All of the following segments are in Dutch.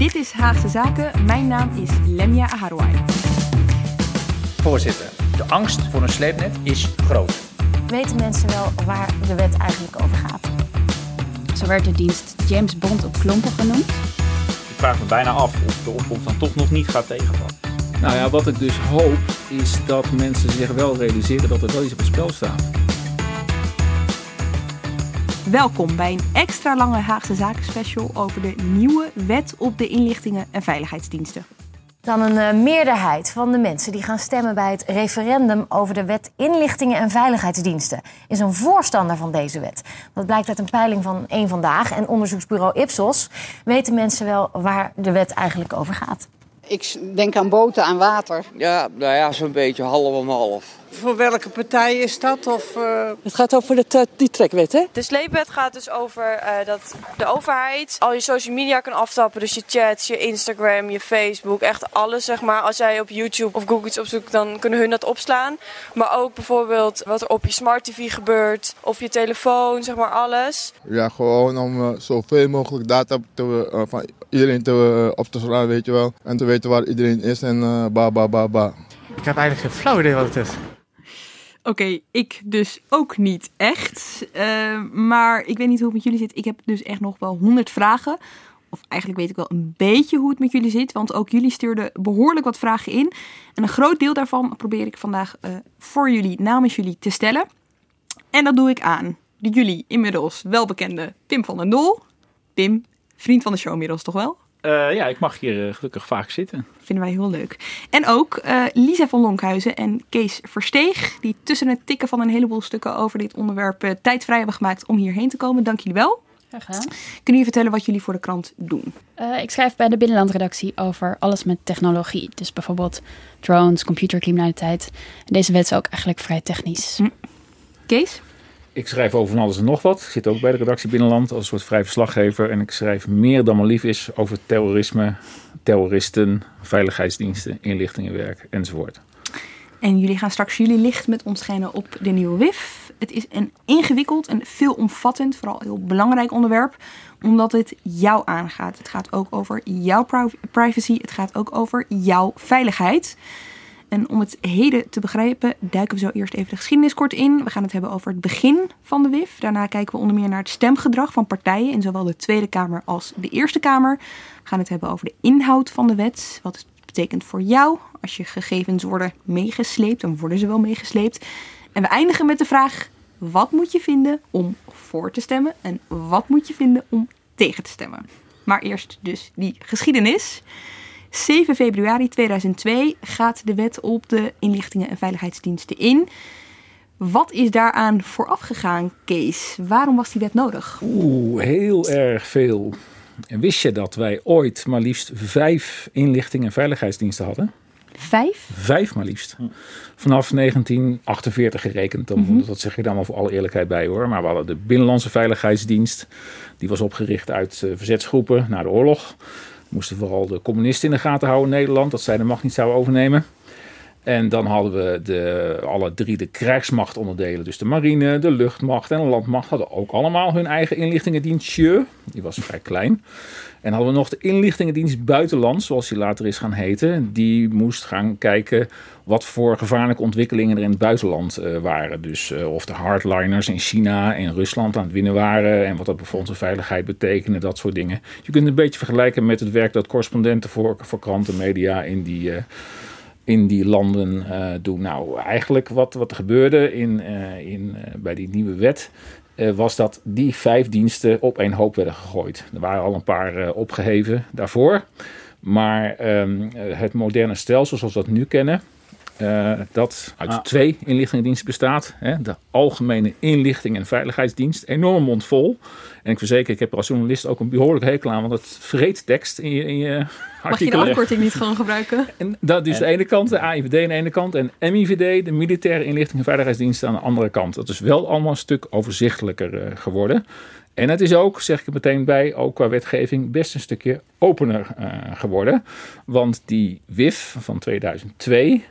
Dit is Haagse Zaken. Mijn naam is Lemia Aharwai. Voorzitter, de angst voor een sleepnet is groot. Weten mensen wel waar de wet eigenlijk over gaat? Zo werd de dienst James Bond op klompen genoemd. Ik vraag me bijna af of de opkomst dan toch nog niet gaat tegenvallen. Nou ja, wat ik dus hoop is dat mensen zich wel realiseren dat er wel iets op het spel staat. Welkom bij een extra lange Haagse Zaken special over de nieuwe wet op de inlichtingen en veiligheidsdiensten. Dan een uh, meerderheid van de mensen die gaan stemmen bij het referendum over de wet inlichtingen en veiligheidsdiensten is een voorstander van deze wet. Dat blijkt uit een peiling van één vandaag en onderzoeksbureau Ipsos. Weten mensen wel waar de wet eigenlijk over gaat? Ik denk aan boten, aan water. Ja, nou ja, zo'n beetje half om half. Voor welke partij is dat? Of, uh... Het gaat over de, die trekwet, hè? De sleepwet gaat dus over uh, dat de overheid al je social media kan aftappen. Dus je chats, je Instagram, je Facebook, echt alles zeg maar. Als jij op YouTube of Google iets opzoekt, dan kunnen hun dat opslaan. Maar ook bijvoorbeeld wat er op je smart TV gebeurt, of je telefoon, zeg maar alles. Ja, gewoon om uh, zoveel mogelijk data te, van iedereen te, op te slaan, weet je wel. En te weten waar iedereen is en ba ba ba ba. Ik heb eigenlijk geen flauw idee wat het is. Oké, ik dus ook niet echt. Uh, maar ik weet niet hoe het met jullie zit. Ik heb dus echt nog wel honderd vragen. Of eigenlijk weet ik wel een beetje hoe het met jullie zit. Want ook jullie stuurden behoorlijk wat vragen in. En een groot deel daarvan probeer ik vandaag uh, voor jullie, namens jullie, te stellen. En dat doe ik aan de jullie inmiddels welbekende Pim van den Dol. Pim, vriend van de show inmiddels toch wel? Uh, ja, ik mag hier uh, gelukkig vaak zitten. Vinden wij heel leuk. En ook uh, Lisa van Lonkhuizen en Kees Versteeg, die tussen het tikken van een heleboel stukken over dit onderwerp tijd vrij hebben gemaakt om hierheen te komen. Dank jullie wel. Graag gedaan. Kunnen jullie vertellen wat jullie voor de krant doen? ik schrijf bij de Binnenlandredactie over alles met technologie. Dus bijvoorbeeld drones, computercriminaliteit. En deze wet is ook eigenlijk vrij technisch. Hm. Kees? Ik schrijf over van alles en nog wat. Ik zit ook bij de redactie Binnenland als een soort vrij verslaggever. En ik schrijf meer dan maar lief is over terrorisme, terroristen, veiligheidsdiensten, inlichtingenwerk enzovoort. En jullie gaan straks jullie licht met ons schijnen op de nieuwe WIF. Het is een ingewikkeld en veelomvattend, vooral heel belangrijk onderwerp, omdat het jou aangaat. Het gaat ook over jouw privacy, het gaat ook over jouw veiligheid. En om het heden te begrijpen, duiken we zo eerst even de geschiedenis kort in. We gaan het hebben over het begin van de WIF. Daarna kijken we onder meer naar het stemgedrag van partijen in zowel de Tweede Kamer als de Eerste Kamer. We gaan het hebben over de inhoud van de wet. Wat het betekent voor jou. Als je gegevens worden meegesleept, dan worden ze wel meegesleept. En we eindigen met de vraag: wat moet je vinden om voor te stemmen en wat moet je vinden om tegen te stemmen? Maar eerst dus die geschiedenis. 7 februari 2002 gaat de wet op de inlichtingen en veiligheidsdiensten in. Wat is daaraan vooraf gegaan, Kees? Waarom was die wet nodig? Oeh, heel erg veel. En wist je dat wij ooit maar liefst vijf inlichtingen en veiligheidsdiensten hadden? Vijf? Vijf maar liefst. Vanaf 1948 gerekend. Dan, mm -hmm. Dat zeg je dan maar voor alle eerlijkheid bij hoor. Maar we hadden de Binnenlandse Veiligheidsdienst. Die was opgericht uit uh, verzetsgroepen na de oorlog moesten vooral de communisten in de gaten houden in Nederland, dat zij de macht niet zouden overnemen. En dan hadden we de, alle drie de krijgsmachtonderdelen. Dus de marine, de luchtmacht en de landmacht hadden ook allemaal hun eigen inlichtingendienstje. Die was vrij klein. En hadden we nog de inlichtingendienst buitenland, zoals die later is gaan heten. Die moest gaan kijken wat voor gevaarlijke ontwikkelingen er in het buitenland uh, waren. Dus uh, of de hardliners in China en Rusland aan het winnen waren. En wat dat voor onze veiligheid betekende, dat soort dingen. Je kunt het een beetje vergelijken met het werk dat correspondenten voor, voor kranten, media in die... Uh, in die landen uh, doen. Nou, eigenlijk wat, wat er gebeurde in, uh, in, uh, bij die nieuwe wet. was dat die vijf diensten op één hoop werden gegooid. Er waren al een paar opgeheven daarvoor. Maar ehm, het moderne stelsel zoals we dat nu kennen. Dat uit ah. twee inlichtingendiensten bestaat. Hè, de Algemene Inlichting en Veiligheidsdienst. Enorm mond vol. En ik verzeker, ik heb er als journalist ook een behoorlijk hekel aan, want het vreet tekst in je, in je Mag je de afkorting niet gewoon gebruiken? En dat is de ene kant, de AIVD aan de ene kant en MIVD, de Militaire Inlichting en Veiligheidsdienst aan de andere kant. Dat is wel allemaal een stuk overzichtelijker uh, geworden. En het is ook, zeg ik er meteen bij, ook qua wetgeving best een stukje opener uh, geworden. Want die WIF van 2002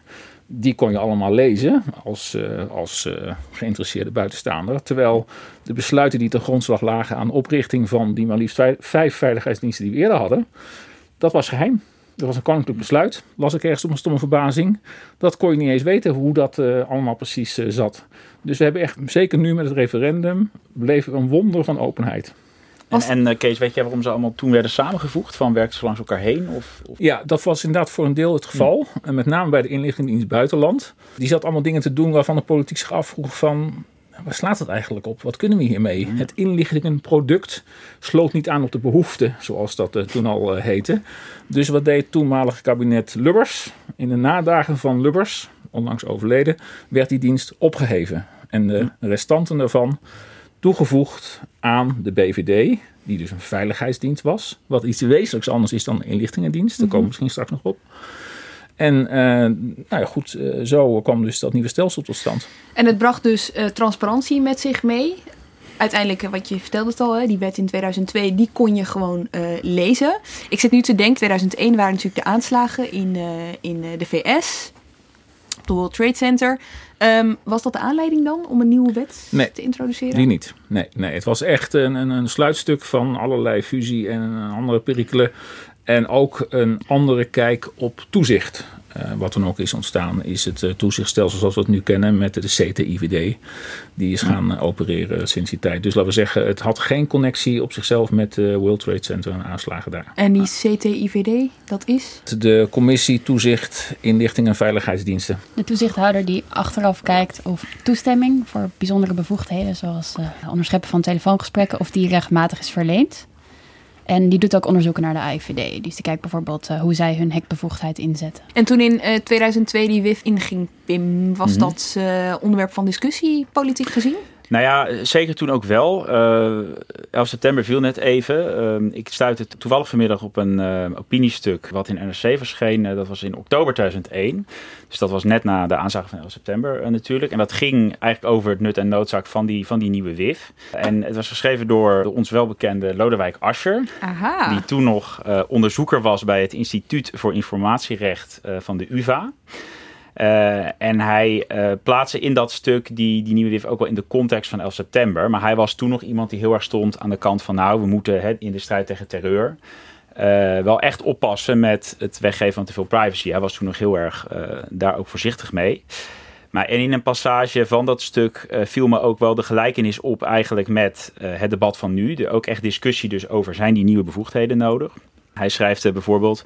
die kon je allemaal lezen als, uh, als uh, geïnteresseerde buitenstaander. Terwijl de besluiten die ten grondslag lagen aan oprichting van die maar liefst vijf, veiligheidsdiensten die we eerder hadden, dat was geheim. Dat was een koninklijk besluit. Las ik ergens op een stomme verbazing. Dat kon je niet eens weten hoe dat uh, allemaal precies zat. Dus we hebben echt, zeker nu met het referendum, een wonder van openheid. En, en uh, Kees, weet jij waarom ze allemaal toen werden samengevoegd? Van werkten ze langs elkaar heen? Of, of? Ja, dat was inderdaad voor een deel het geval. Ja. En met name bij de inlichtingendienst buitenland. Die zat allemaal dingen te doen waarvan de politiek zich afvroeg van... Waar slaat het eigenlijk op? Wat kunnen we hiermee? Ja. Het inlichtingenproduct sloot niet aan op de behoeften, zoals dat uh, toen al uh, heette. Dus wat deed het toenmalige kabinet Lubbers? In de nadagen van Lubbers, onlangs overleden, werd die dienst opgeheven. En de restanten daarvan toegevoegd aan de BVD, die dus een veiligheidsdienst was. Wat iets wezenlijks anders is dan een inlichtingendienst. Daar komen we misschien straks nog op. En uh, nou ja, goed, uh, zo kwam dus dat nieuwe stelsel tot stand. En het bracht dus uh, transparantie met zich mee. Uiteindelijk, wat je vertelde het al, hè, die wet in 2002, die kon je gewoon lezen. Ik zit nu te denken, 2001 waren natuurlijk de aanslagen in, in de VS, de World Trade Center. Um, was dat de aanleiding dan om een nieuwe wet nee, te introduceren? Die niet. Nee, nee. het was echt een, een, een sluitstuk van allerlei fusie en andere perikelen. En ook een andere kijk op toezicht. Uh, wat dan ook is ontstaan, is het uh, toezichtstelsel zoals we het nu kennen met de CTIVD. Die is gaan uh, opereren sinds die tijd. Dus laten we zeggen, het had geen connectie op zichzelf met de World Trade Center en aanslagen daar. En die CTIVD, dat is? De Commissie Toezicht, Inlichting en Veiligheidsdiensten. De toezichthouder die achteraf kijkt of toestemming voor bijzondere bevoegdheden, zoals onderscheppen van telefoongesprekken, of die rechtmatig is verleend. En die doet ook onderzoeken naar de AIVD. Dus die kijkt bijvoorbeeld uh, hoe zij hun hekbevoegdheid inzetten. En toen in uh, 2002 die WIF inging, Pim, was Mhm. dat uh, onderwerp van discussie politiek gezien? Nou ja, zeker toen ook wel. Uh, 11 september viel net even. Uh, ik stuitte toevallig vanmiddag op een uh, opiniestuk wat in NRC verscheen. Uh, dat was in oktober 2001. Dus dat was net na de aanslagen van 11 september natuurlijk. En dat ging eigenlijk over het nut en noodzaak van die, van die nieuwe WIF. En het was geschreven door de ons welbekende Lodewijk Asscher. Aha. Die toen nog onderzoeker was bij het Instituut voor Informatierecht van de UvA. Uh, en hij uh, plaatste in dat stuk die, die nieuwe WIF ook wel in de context van 11 september. Maar hij was toen nog iemand die heel erg stond aan de kant van... nou, we moeten in de strijd tegen terreur uh, wel echt oppassen met het weggeven van te veel privacy. Hij was toen nog heel erg daar ook voorzichtig mee. Maar en in een passage van dat stuk viel me ook wel de gelijkenis op eigenlijk met het debat van nu. Er ook echt discussie dus over zijn die nieuwe bevoegdheden nodig. Hij schrijft bijvoorbeeld...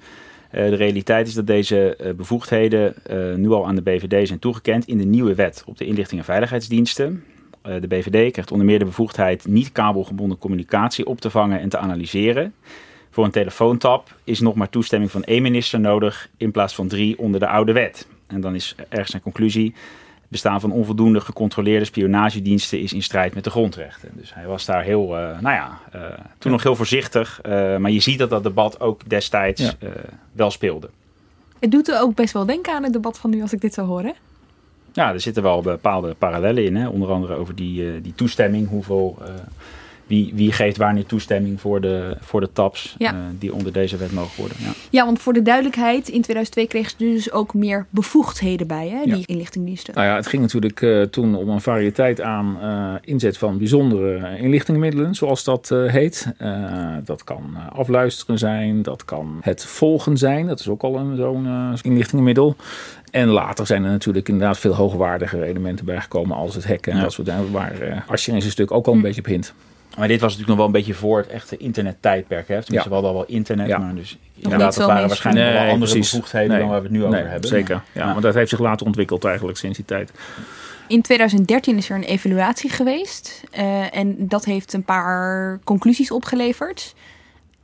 Uh, de realiteit is dat deze uh, bevoegdheden uh, nu al aan de BVD zijn toegekend in de nieuwe wet op de inlichting en veiligheidsdiensten. de BVD krijgt onder meer de bevoegdheid niet kabelgebonden communicatie op te vangen en te analyseren. Voor een telefoontap is nog maar toestemming van één minister nodig in plaats van drie onder de oude wet. En dan is ergens zijn conclusie. Bestaan van onvoldoende gecontroleerde spionagediensten is in strijd met de grondrechten. Dus hij was daar heel, uh, nou ja, uh, toen nog heel voorzichtig. Uh, maar je ziet dat dat debat ook destijds ja. wel speelde. Het doet er ook best wel denken aan het debat van nu als ik dit zo hoor, hè? Ja, er zitten wel bepaalde parallellen in. Hè? Onder andere over die, die toestemming, hoeveel wie, wie geeft wanneer toestemming voor de, voor de tabs Ja. eh, die onder deze wet mogen worden. Ja. Ja, want voor de duidelijkheid, in 2002 kregen ze dus ook meer bevoegdheden bij, hè, Ja. die inlichtingendiensten. Nou ja, het ging natuurlijk eh, toen om een variëteit aan eh, inzet van bijzondere inlichtingenmiddelen, zoals dat eh, heet. Eh, dat kan afluisteren zijn, dat kan het volgen zijn, dat is ook al een zo'n eh, inlichtingenmiddel. En later zijn er natuurlijk inderdaad veel hoogwaardige elementen bijgekomen als het hacken en Ja. dat soort dingen, waar uh, Asscher in zijn stuk ook al een beetje op hint. Maar dit was natuurlijk nog wel een beetje voor het echte internettijdperk. Hè? Tenminste, Ja. we hadden al wel internet, Ja. maar dus inderdaad, dat waren waarschijnlijk wel andere precies. bevoegdheden Nee. dan waar we het nu over hebben. Zeker, ja, maar dat heeft zich later ontwikkeld eigenlijk sinds die tijd. In 2013 is er een evaluatie geweest eh, en dat heeft een paar conclusies opgeleverd.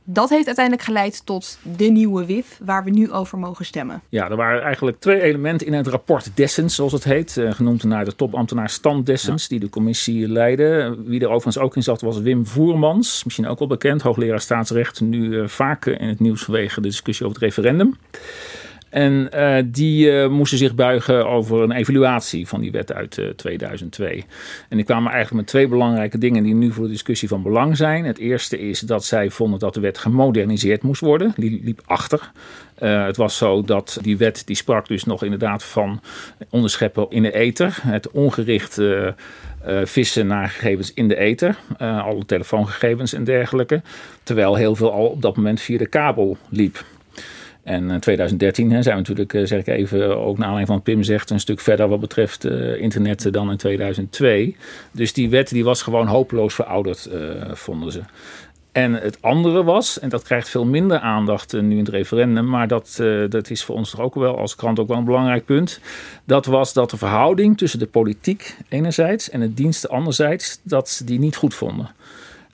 Dat heeft uiteindelijk geleid tot de nieuwe WIF, waar we nu over mogen stemmen. Ja, er waren eigenlijk twee elementen in het rapport Dessens, zoals het heet. eh, genoemd naar de topambtenaar Stan Dessens, die de commissie leidde. Wie er overigens ook in zat was Wim Voermans. Misschien ook wel bekend, hoogleraar staatsrecht. Nu eh, vaak in het nieuws vanwege de discussie over het referendum. En eh, die eh, moesten zich buigen over een evaluatie van die wet uit eh, 2002. En die kwamen eigenlijk met twee belangrijke dingen die nu voor de discussie van belang zijn. Het eerste is dat zij vonden dat de wet gemoderniseerd moest worden. Die liep achter. Het was zo dat die wet die sprak dus nog inderdaad van onderscheppen in de ether. Het ongericht vissen naar gegevens in de ether. Alle telefoongegevens en dergelijke. Terwijl heel veel al op dat moment via de kabel liep. En in 2013 hè, zijn we natuurlijk, uh, zeg ik even, ook naar aanleiding van wat Pim zegt, een stuk verder wat betreft uh, internet dan in 2002. Dus die wet die was gewoon hopeloos verouderd, vonden ze. En het andere was, en dat krijgt veel minder aandacht nu in het referendum, maar dat, dat is voor ons toch ook wel als krant ook wel een belangrijk punt. Dat was dat de verhouding tussen de politiek enerzijds en het diensten anderzijds, dat ze die niet goed vonden.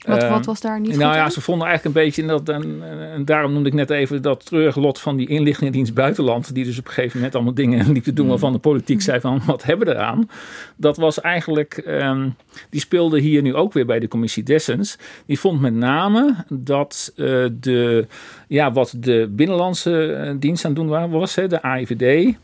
Wat, uh, wat was daar niet Nou goed ja, aan? ze vonden eigenlijk een beetje, en, dat, en, en, daarom noemde ik net even dat treurige lot van die inlichtingendienst buitenland, die dus op een gegeven moment allemaal dingen liep te doen waarvan de politiek zei van wat hebben we eraan. Dat was eigenlijk, um, die speelde hier nu ook weer bij de commissie Dessens. Die vond met name dat uh, de, ja, wat de binnenlandse dienst aan het doen was, hè, de AIVD,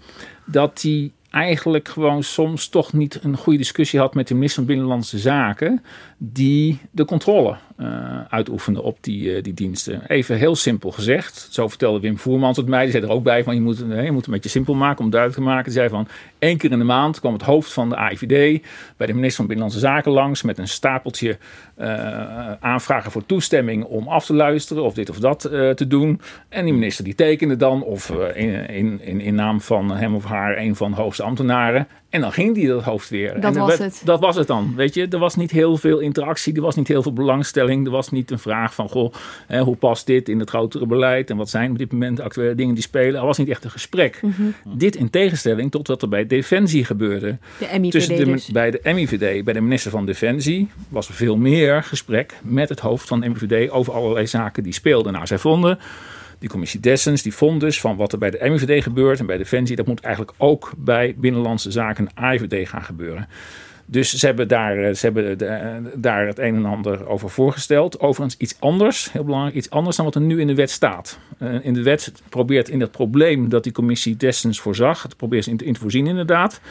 dat die eigenlijk gewoon soms toch niet een goede discussie had met de minister van Binnenlandse Zaken, die de controle uh, uitoefende op die, uh, die diensten. Even heel simpel gezegd, zo vertelde Wim Voermans het mij, die zei er ook bij van je moet, je moet het een beetje simpel maken om duidelijk te maken. Die zei van één keer in de maand kwam het hoofd van de AIVD bij de minister van Binnenlandse Zaken langs met een stapeltje uh, aanvragen voor toestemming om af te luisteren of dit of dat te doen. En die minister die tekende dan of in, in, in, in naam van hem of haar een van de hoogste ambtenaren. En dan ging die dat hoofd weer. Dat en was werd, het. Dat was het dan. Weet je, er was niet heel veel interactie, er was niet heel veel belangstelling. Er was niet een vraag van, goh, hè, hoe past dit in het grotere beleid? En wat zijn op dit moment de actuele dingen die spelen? Er was niet echt een gesprek. Mhm. Dit in tegenstelling tot wat er bij Defensie gebeurde. De MIVD Tussen de, dus. Bij de MIVD, bij de minister van Defensie, was er veel meer gesprek met het hoofd van de MIVD over allerlei zaken die speelden. Nou, zij vonden die commissie Dessens die vond dus van wat er bij de MIVD gebeurt en bij Defensie, dat moet eigenlijk ook bij Binnenlandse Zaken AIVD gaan gebeuren. Dus ze hebben, daar, ze hebben de, daar het een en ander over voorgesteld. Overigens iets anders, heel belangrijk, iets anders dan wat er nu in de wet staat. Uh, in de wet probeert in dat probleem dat die commissie Dessens voorzag, het probeert ze in te voorzien inderdaad.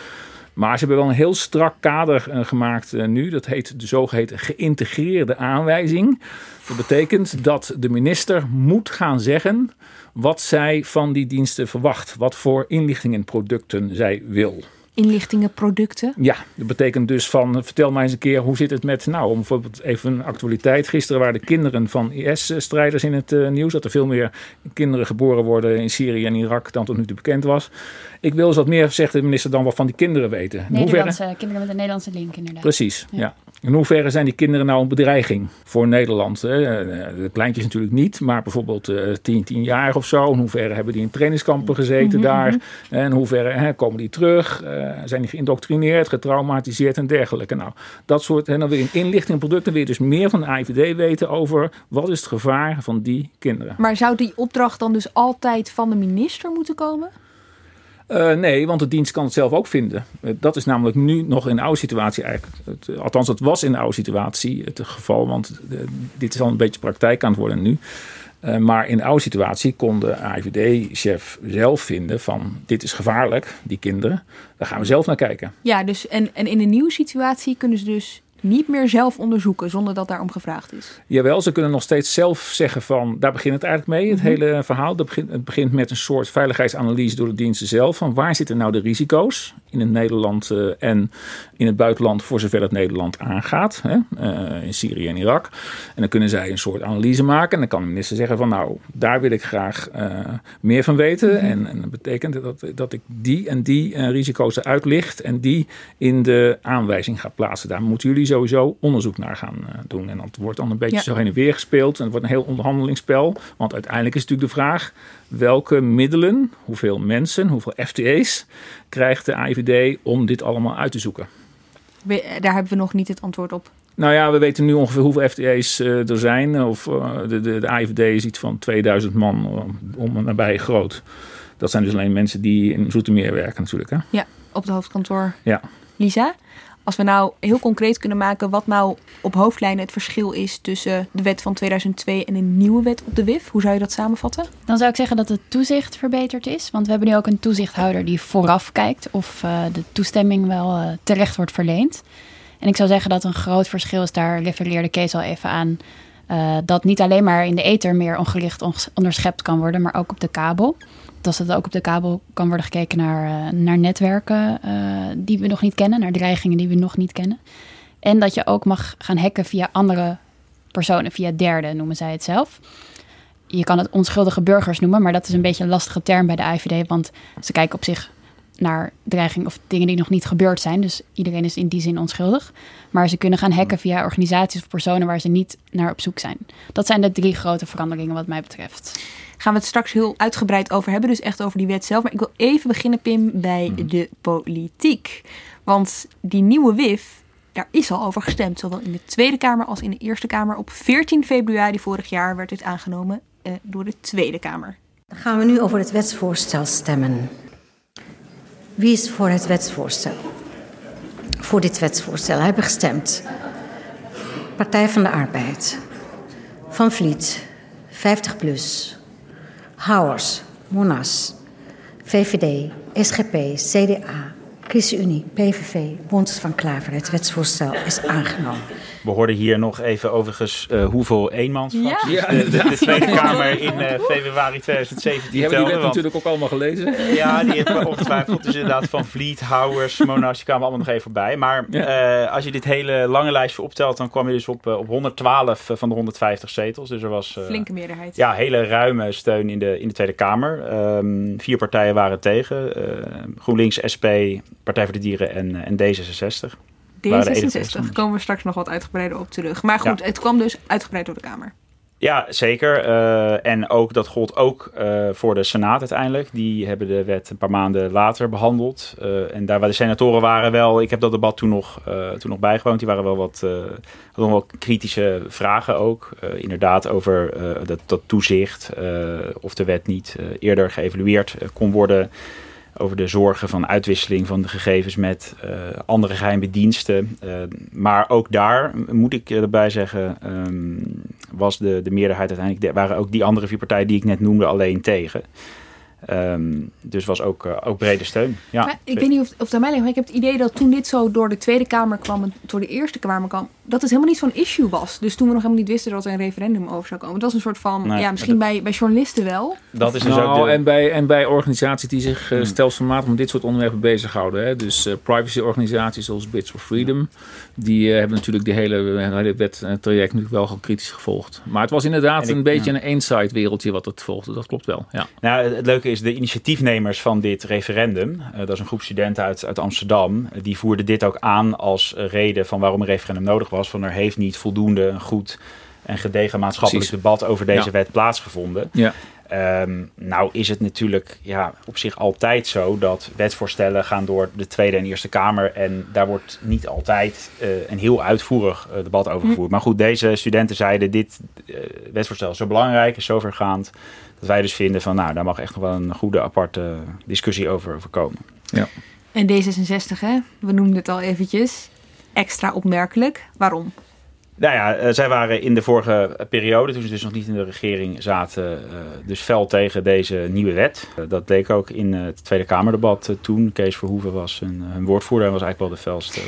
Maar ze hebben wel een heel strak kader uh, gemaakt uh, nu. Dat heet de zogeheten geïntegreerde aanwijzing. Dat betekent dat de minister moet gaan zeggen wat zij van die diensten verwacht. Wat voor inlichtingenproducten zij wil. Inlichtingenproducten? Ja, dat betekent dus van, vertel mij eens een keer, hoe zit het met, nou, om bijvoorbeeld even een actualiteit. Gisteren waren de kinderen van IS-strijders in het uh, nieuws. Dat er veel meer kinderen geboren worden in Syrië en Irak dan tot nu toe bekend was. Ik wil eens wat meer, zegt de minister, dan wat van die kinderen weten. In Nederlandse, kinderen met een Nederlandse link inderdaad. Precies, ja. ja. In hoeverre zijn die kinderen nou een bedreiging voor Nederland? De kleintjes natuurlijk niet, maar bijvoorbeeld uh, tien, tien jaar of zo. In hoeverre hebben die in trainingskampen gezeten mm -hmm. daar? En in hoeverre hè, komen die terug? Uh, zijn die geïndoctrineerd, getraumatiseerd en dergelijke? Nou, dat soort, en dan weer in inlichtingproducten weer dus meer van de IVD weten over wat is het gevaar van die kinderen. Maar zou die opdracht dan dus altijd van de minister moeten komen? Uh, nee, want de dienst kan het zelf ook vinden. Uh, dat is namelijk nu nog in de oude situatie eigenlijk. Het, uh, althans, het was in de oude situatie het geval. Want dit is al een beetje praktijk aan het worden nu. maar in de oude situatie kon de AIVD-chef zelf vinden van... dit is gevaarlijk, die kinderen. Daar gaan we zelf naar kijken. Ja, dus en, en in de nieuwe situatie kunnen ze dus niet meer zelf onderzoeken zonder dat daarom gevraagd is. Jawel, ze kunnen nog steeds zelf zeggen van, daar begint het eigenlijk mee, het Mhm. hele verhaal. Dat begint, het begint met een soort veiligheidsanalyse door de diensten zelf. Van waar zitten nou de risico's in het Nederland eh, en in het buitenland, voor zover het Nederland aangaat. Hè, eh, in Syrië en Irak. En dan kunnen zij een soort analyse maken. En dan kan de minister zeggen van, nou, daar wil ik graag eh, meer van weten. Mhm. En, en dat betekent dat, dat ik die en die risico's eruit licht en die in de aanwijzing ga plaatsen. Daar moeten jullie sowieso onderzoek naar gaan doen. En dat wordt dan een beetje Ja. zo heen en weer gespeeld. En het wordt een heel onderhandelingsspel. Want uiteindelijk is natuurlijk de vraag: welke middelen, hoeveel mensen, hoeveel FTE's krijgt de AIVD om dit allemaal uit te zoeken? We- daar hebben we nog niet het antwoord op. Nou ja, we weten nu ongeveer hoeveel FTE's eh, er zijn. Of eh, de, de, de AIVD is iets van 2000 man eh, om en nabij groot. Dat zijn dus alleen mensen die in Zoetermeer werken natuurlijk. Hè? Ja, op het hoofdkantoor. Ja. Lisa, als we nou heel concreet kunnen maken wat nou op hoofdlijnen het verschil is tussen de wet van 2002 en een nieuwe wet op de WIF, hoe zou je dat samenvatten? Dan zou ik zeggen dat het toezicht verbeterd is. Want we hebben nu ook een toezichthouder die vooraf kijkt of eh, de toestemming wel eh, terecht wordt verleend. En ik zou zeggen dat een groot verschil is, daar refereerde Kees al even aan, eh, dat niet alleen maar in de ether meer ongelicht onderschept kan worden, maar ook op de kabel. Dat het ook op de kabel kan worden gekeken naar, eh, naar netwerken eh, die we nog niet kennen, naar dreigingen die we nog niet kennen. En dat je ook mag gaan hacken via andere personen, via derden noemen zij het zelf je kan het onschuldige burgers noemen, maar dat is een beetje een lastige term bij de IVD, want ze kijken op zich naar dreiging of dingen die nog niet gebeurd zijn. Dus iedereen is in die zin onschuldig. Maar ze kunnen gaan hacken via organisaties of personen waar ze niet naar op zoek zijn. Dat zijn de drie grote veranderingen wat mij betreft. Gaan we het straks heel uitgebreid over hebben, dus echt over die wet zelf. Maar ik wil even beginnen, Pim, bij de politiek. Want die nieuwe WIF, daar is al over gestemd, zowel in de Tweede Kamer als in de Eerste Kamer. Op 14 februari vorig jaar werd dit aangenomen eh, door de Tweede Kamer. Dan gaan we nu over het wetsvoorstel stemmen. Wie is voor het wetsvoorstel? Voor dit wetsvoorstel hebben gestemd. Partij van de Arbeid. Van Vliet. 50 plus. Houwers. Monas. VVD. SGP. CDA. ChristenUnie. PVV. Bontes van Klaver. Het wetsvoorstel is aangenomen. We hoorden hier nog even overigens eh, hoeveel eenmansfracties Ja. de, de, de Tweede Kamer in eh, februari 2017 Die hebben want- natuurlijk ook allemaal gelezen. Ja, die hebben we ongetwijfeld. Dus inderdaad van Vliet, Houwers, Monas, die kwamen allemaal nog even voorbij. Maar eh, als je dit hele lange lijstje optelt, dan kwam je dus op, op 112 van de 150 zetels. Dus er was... eh, Flinke meerderheid. Ja, hele ruime steun in de, in de Tweede Kamer. Ehm, vier partijen waren tegen. eh, GroenLinks, SP, Partij voor de Dieren en, en D66. Waren de enige D66, tegenstanders. komen we straks nog wat uitgebreider op terug. Maar goed, Ja. het kwam dus uitgebreid door de Kamer. Ja, zeker. Eh, en ook, dat gold ook eh, voor de Senaat uiteindelijk. Die hebben de wet een paar maanden later behandeld. Eh, en daar waar de senatoren waren wel... Ik heb dat debat toen nog, toen nog bijgewoond. Die waren wel wat, hadden wel kritische vragen ook. Inderdaad over dat, dat toezicht. of de wet niet eerder geëvalueerd kon worden over de zorgen van uitwisseling van de gegevens met eh, andere geheime diensten. Eh, maar ook daar moet ik erbij zeggen, ehm, was de, de meerderheid uiteindelijk, de- waren ook die andere vier partijen die ik net noemde alleen tegen. Ehm, dus was ook, eh, ook brede steun. Ja. Maar ik weet niet of, of het mij ligt, maar ik heb het idee dat toen dit zo door de Tweede Kamer kwam door de Eerste Kamer kwam, dat het helemaal niet zo'n issue was. Dus toen we nog helemaal niet wisten dat er een referendum over zou komen. Dat was een soort van, Nee, ja, misschien bij, bij journalisten wel. Dat is dus nou, ook de- en, bij, en bij organisaties die zich Hmm. eh, stelselmatig met dit soort onderwerpen bezighouden. Hè? Dus eh, privacyorganisaties zoals Bits for Freedom. Die eh, hebben natuurlijk die hele, hele wettraject natuurlijk wel gewoon kritisch gevolgd. Maar het was inderdaad ik- een beetje ja. een eensided wereldje wat het volgde. Dat klopt wel, ja. Nou, het leuke is, de initiatiefnemers van dit referendum, dat is een groep studenten uit, uit Amsterdam, die voerden dit ook aan als reden van waarom een referendum nodig was. Van er heeft niet voldoende een goed en gedegen maatschappelijk Precies. debat over deze Ja. wet plaatsgevonden. Ja. Ehm, nou is het natuurlijk ja, op zich altijd zo dat wetsvoorstellen gaan door de Tweede en Eerste Kamer. En daar wordt niet altijd eh, een heel uitvoerig eh, debat over gevoerd. Maar goed, deze studenten zeiden dit eh, wetsvoorstel is zo belangrijk, is zo vergaand. Dat wij dus vinden van nou, daar mag echt nog wel een goede aparte discussie over, over komen. Ja. En D66, hè, we noemden het al eventjes, extra opmerkelijk. Waarom? Nou ja, eh, zij waren in de vorige periode, toen ze dus nog niet in de regering zaten, eh, dus fel tegen deze nieuwe wet. Eh, dat bleek ook in het Tweede Kamerdebat toen. Kees Verhoeven was een, hun woordvoerder en was eigenlijk wel de felste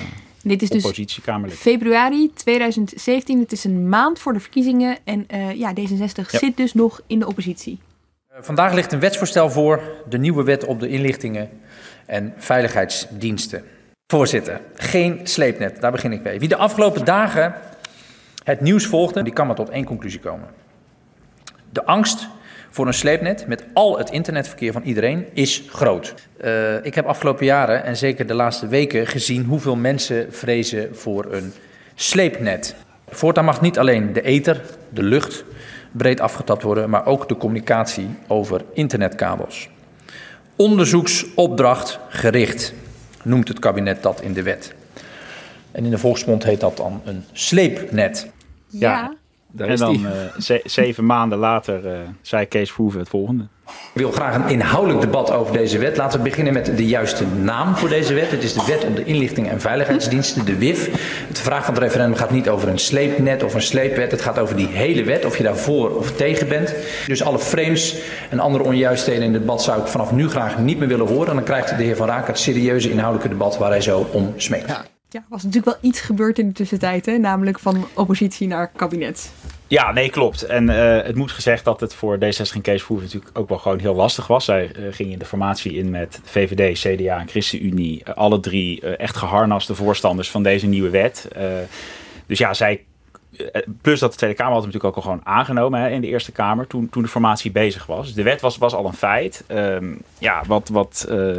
Dit is dus februari 2017. Het is een maand voor de verkiezingen. En eh, ja, D66 Ja. zit dus nog in de oppositie. Vandaag ligt een wetsvoorstel voor, de nieuwe wet op de inlichtingen en veiligheidsdiensten. Voorzitter, geen sleepnet, daar begin ik mee. Wie de afgelopen dagen het nieuws volgde, die kan maar tot één conclusie komen. De angst voor een sleepnet met al het internetverkeer van iedereen is groot. Eh, ik heb afgelopen jaren en zeker de laatste weken gezien hoeveel mensen vrezen voor een sleepnet. Voortaan mag niet alleen de ether, de lucht, breed afgetapt worden, maar ook de communicatie over internetkabels. Onderzoeksopdracht gericht noemt het kabinet dat in de wet. En in de volksmond heet dat dan een sleepnet. Ja, Daar en is dan eh, ze- zeven maanden later eh, zei Kees Verhoeven het volgende. Ik wil graag een inhoudelijk debat over deze wet. Laten we beginnen met de juiste naam voor deze wet. Het is de Wet op de Inlichting en Veiligheidsdiensten, de WIF. De vraag van het referendum gaat niet over een sleepnet of een sleepwet. Het gaat over die hele wet, of je daarvoor of tegen bent. Dus alle frames en andere onjuistheden in het debat zou ik vanaf nu graag niet meer willen horen. En dan krijgt de heer Van Raak het serieuze inhoudelijke debat waar hij zo om smeekt. Ja, was natuurlijk wel iets gebeurd in de tussentijd. Hè? Namelijk van oppositie naar kabinet. Ja, nee, klopt. En eh, het moet gezegd dat het voor D66 en Kees natuurlijk ook wel gewoon heel lastig was. Zij eh, gingen in de formatie in met VVD, CDA en ChristenUnie. Eh, alle drie echt geharnaste voorstanders van deze nieuwe wet. Dus ja, zij... eh, Plus dat de Tweede Kamer had natuurlijk ook al gewoon aangenomen hè, in de Eerste Kamer toen, toen de formatie bezig was. De wet was, was al een feit. Ehm, ja, wat, wat eh,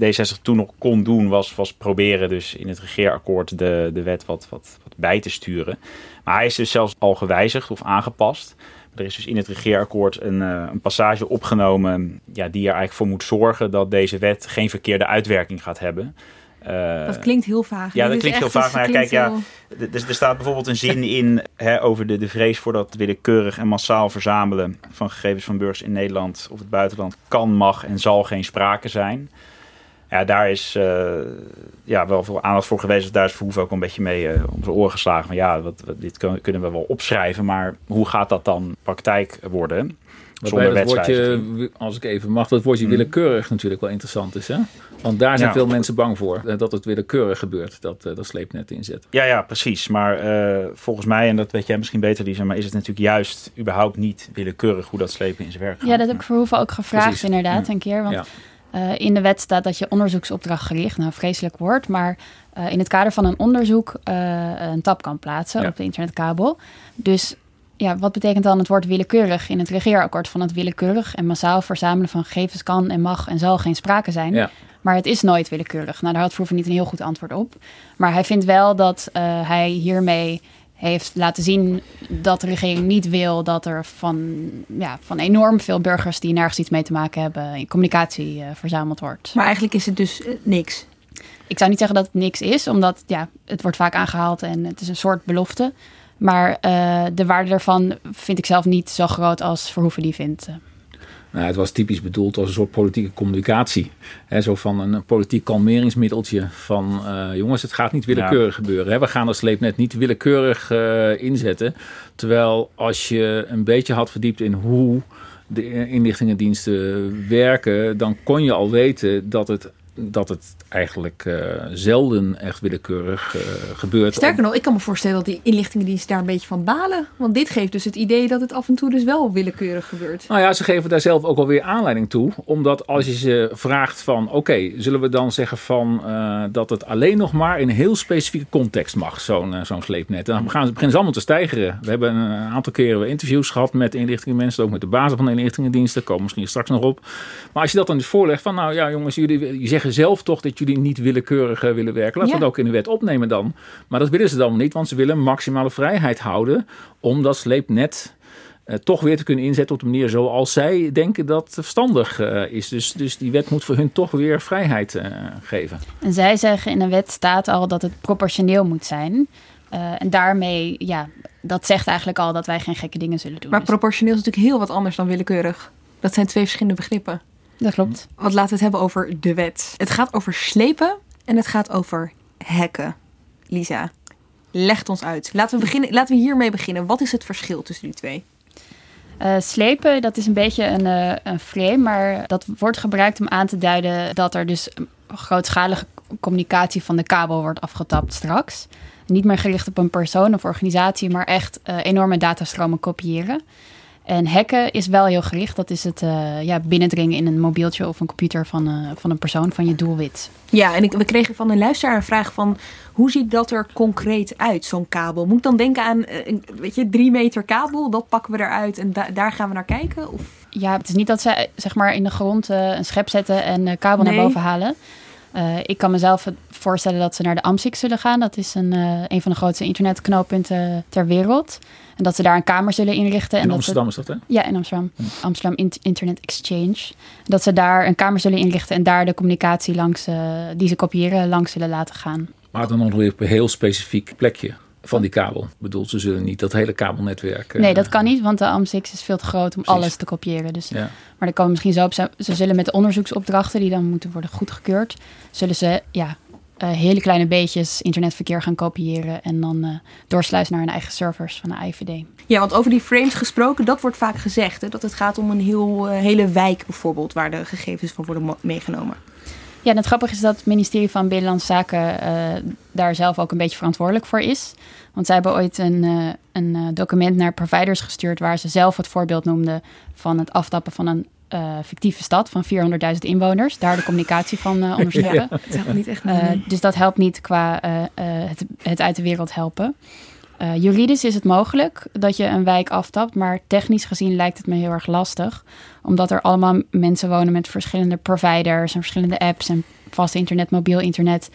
D66 toen nog kon doen was, was proberen dus in het regeerakkoord de, de wet wat, wat, wat bij te sturen. Maar hij is dus zelfs al gewijzigd of aangepast. Er is dus in het regeerakkoord een, eh, een passage opgenomen ja, die er eigenlijk voor moet zorgen dat deze wet geen verkeerde uitwerking gaat hebben. Eh, Dat klinkt heel vaag. ja, dat klinkt heel vaag. Maar ja, kijk, ja, dus er staat bijvoorbeeld een zin in hè, over de, de vrees voor dat willekeurig en massaal verzamelen van gegevens van burgers in Nederland of het buitenland kan, mag en zal geen sprake zijn. Ja, daar is eh, ja, wel veel aandacht voor geweest. Dus daar is Verhoeven ook een beetje mee eh, om zijn oren geslagen. Van ja, wat, wat- dit kun- kunnen we wel opschrijven, maar hoe gaat dat dan praktijk worden? Waarbij dat woordje, als ik even mag, dat woordje willekeurig natuurlijk wel interessant is. Hè? Want daar zijn Ja. veel mensen bang voor. eh, Dat het willekeurig gebeurt, dat, eh, dat sleepnet inzet. Ja, ja, precies. Maar eh, volgens mij, en dat weet jij misschien beter, Lisa, maar is het natuurlijk juist überhaupt niet willekeurig hoe dat slepen in zijn werk gaat. Ja, dat heb ik Verhoeven ook gevraagd Precies. inderdaad Mm. een keer. Want Ja. eh, in de wet staat dat je onderzoeksopdracht gericht, nou vreselijk woord, maar eh, in het kader van een onderzoek eh, een tab kan plaatsen Ja. op de internetkabel. Dus ja, wat betekent dan het woord willekeurig in het regeerakkoord van het willekeurig en massaal verzamelen van gegevens kan en mag en zal geen sprake zijn. Ja. Maar het is nooit willekeurig. Nou, daar had Verhoeven niet een heel goed antwoord op. Maar hij vindt wel dat eh, hij hiermee heeft laten zien dat de regering niet wil dat er van, ja, van enorm veel burgers die nergens iets mee te maken hebben, in communicatie eh, verzameld wordt. Maar eigenlijk is het dus eh, niks. Ik zou niet zeggen dat het niks is, omdat ja, het wordt vaak aangehaald en het is een soort belofte. Maar eh, de waarde daarvan vind ik zelf niet zo groot als Verhoeven die vindt. Nou, het was typisch bedoeld als een soort politieke communicatie. Hè, zo van een, politiek kalmeringsmiddeltje. Van eh, jongens, het gaat niet willekeurig gebeuren. Hè. We gaan dat sleepnet niet willekeurig eh, inzetten. Terwijl als je een beetje had verdiept in hoe de inlichtingendiensten werken, dan kon je al weten dat het, dat het eigenlijk eh, zelden echt willekeurig eh, gebeurt. Sterker nog, ik kan me voorstellen dat die inlichtingendiensten daar een beetje van balen. Want dit geeft dus het idee dat het af en toe dus wel willekeurig gebeurt. Nou ja, ze geven daar zelf ook alweer aanleiding toe. Omdat als je ze vraagt van... oké, zullen we dan zeggen van... eh, dat het alleen nog maar in een heel specifieke context mag, zo'n zo'n sleepnet. En dan gaan ze, beginnen ze allemaal te stijgeren. We hebben een aantal keren interviews gehad met inlichtingenmensen... ook met de basis van de inlichtingendiensten. Komen we misschien straks nog op. Maar als je dat dan dus voorlegt van... nou ja jongens, jullie jullie zeggen zelf toch dat jullie niet willekeurig eh, willen werken. Laten we Ja. het ook in de wet opnemen dan. Maar dat willen ze dan niet, want ze willen maximale vrijheid houden... om dat sleepnet eh, toch weer te kunnen inzetten op de manier zoals zij denken dat verstandig eh, is. Dus, dus die wet moet voor hun toch weer vrijheid eh, geven. En zij zeggen in de wet staat al dat het proportioneel moet zijn. Eh, en daarmee, ja, dat zegt eigenlijk al dat wij geen gekke dingen zullen doen. Maar Dus proportioneel is natuurlijk heel wat anders dan willekeurig. Dat zijn twee verschillende begrippen. Dat klopt. Want laten we het hebben over de wet. Het gaat over slepen en het gaat over hacken. Lisa, leg het ons uit. Laten we, beginnen, laten we hiermee beginnen. Wat is het verschil tussen die twee? Eh, slepen, dat is een beetje een, eh, een frame, maar dat wordt gebruikt om aan te duiden dat er dus grootschalige communicatie van de kabel wordt afgetapt straks. Niet meer gericht op een persoon of organisatie, maar echt uh, enorme datastromen kopiëren. En hacken is wel heel gericht. Dat is het uh, ja, binnendringen in een mobieltje of een computer van, uh, van een persoon, van je doelwit. Ja, en ik, we kregen van een luisteraar een vraag van... hoe ziet dat er concreet uit, zo'n kabel? Moet ik dan denken aan, een, weet je, drie meter kabel? Dat pakken we eruit en da daar gaan we naar kijken? Of? Ja, het is niet dat ze zeg maar in de grond een schep zetten en kabel nee. naar boven halen. Uh, ik kan mezelf voorstellen dat ze naar de AMSIC zullen gaan. Dat is een, uh, een van de grootste internetknooppunten ter wereld. En dat ze daar een kamer zullen inrichten. In en Amsterdam dat is dat, hè? Ja, in Amsterdam. Amsterdam Internet Exchange. Dat ze daar een kamer zullen inrichten en daar de communicatie langs, uh, die ze kopiëren langs zullen laten gaan. Maar dan nog weer op een heel specifiek plekje van die kabel. Ik bedoel, ze zullen niet dat hele kabelnetwerk... Uh, nee, dat kan niet, want de AM6 is veel te groot om Precies. alles te kopiëren. Dus, ja. Maar er komen misschien zo op... Ze zullen met de onderzoeksopdrachten, die dan moeten worden goedgekeurd... zullen ze ja, uh, hele kleine beetjes internetverkeer gaan kopiëren... en dan uh, doorsluizen naar hun eigen servers van de IVD. Ja, want over die frames gesproken, dat wordt vaak gezegd. Hè? Dat het gaat om een heel, hele wijk bijvoorbeeld... waar de gegevens van worden meegenomen. Ja, en het grappige is dat het ministerie van Binnenlandse Zaken uh, daar zelf ook een beetje verantwoordelijk voor is. Want zij hebben ooit een, uh, een uh, document naar providers gestuurd waar ze zelf het voorbeeld noemden van het aftappen van een fictieve stad van 400.000 inwoners. Daar de communicatie van onderzoeken. Ja, dat helpt niet echt dus dat helpt niet qua het, het uit de wereld helpen. Uh, juridisch is het mogelijk dat je een wijk aftapt, maar technisch gezien lijkt het me heel erg lastig. Omdat er allemaal mensen wonen met verschillende providers en verschillende apps en vast internet, mobiel internet.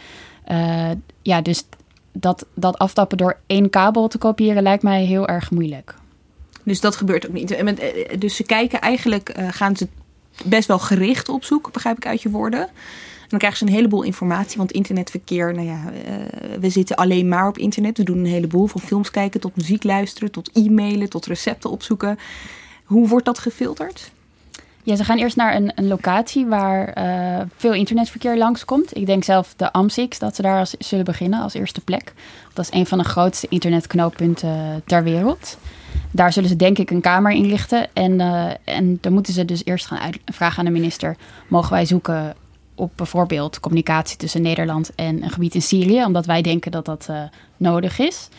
Uh, ja, dus dat, dat aftappen door één kabel te kopiëren lijkt mij heel erg moeilijk. Dus dat gebeurt ook niet. Dus ze kijken eigenlijk, gaan ze best wel gericht op zoek, begrijp ik uit je woorden dan krijgen ze een heleboel informatie. Want internetverkeer, nou ja, uh, we zitten alleen maar op internet. We doen een heleboel. Van films kijken tot muziek luisteren, tot e-mailen, tot recepten opzoeken. Hoe wordt dat gefilterd? Ja, ze gaan eerst naar een, een locatie waar uh, veel internetverkeer langskomt. Ik denk zelf de AMSIX, dat ze daar als, zullen beginnen als eerste plek. Dat is een van de grootste internetknooppunten ter wereld. Daar zullen ze denk ik een kamer inrichten. En, en dan moeten ze dus eerst gaan vragen aan de minister... mogen wij zoeken op bijvoorbeeld communicatie tussen Nederland en een gebied in Syrië, omdat wij denken dat dat uh, nodig is.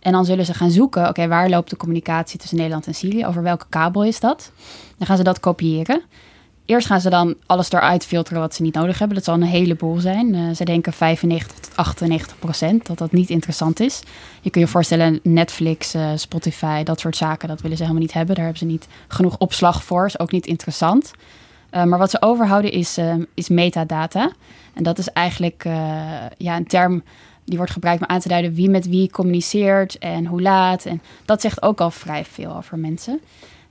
En dan zullen ze gaan zoeken, oké, waar loopt de communicatie tussen Nederland en Syrië? Over welke kabel is dat? Dan gaan ze dat kopiëren. Eerst gaan ze dan alles eruit filteren wat ze niet nodig hebben. Dat zal een heleboel zijn. Uh, ze denken 95 tot 98 procent dat dat niet interessant is. Je kunt je voorstellen, Netflix, uh, Spotify, dat soort zaken, dat willen ze helemaal niet hebben. Daar hebben ze niet genoeg opslag voor. Is ook niet interessant. Uh, maar wat ze overhouden is, uh, is metadata. En dat is eigenlijk uh, ja, een term die wordt gebruikt om aan te duiden wie met wie communiceert en hoe laat. En dat zegt ook al vrij veel over mensen.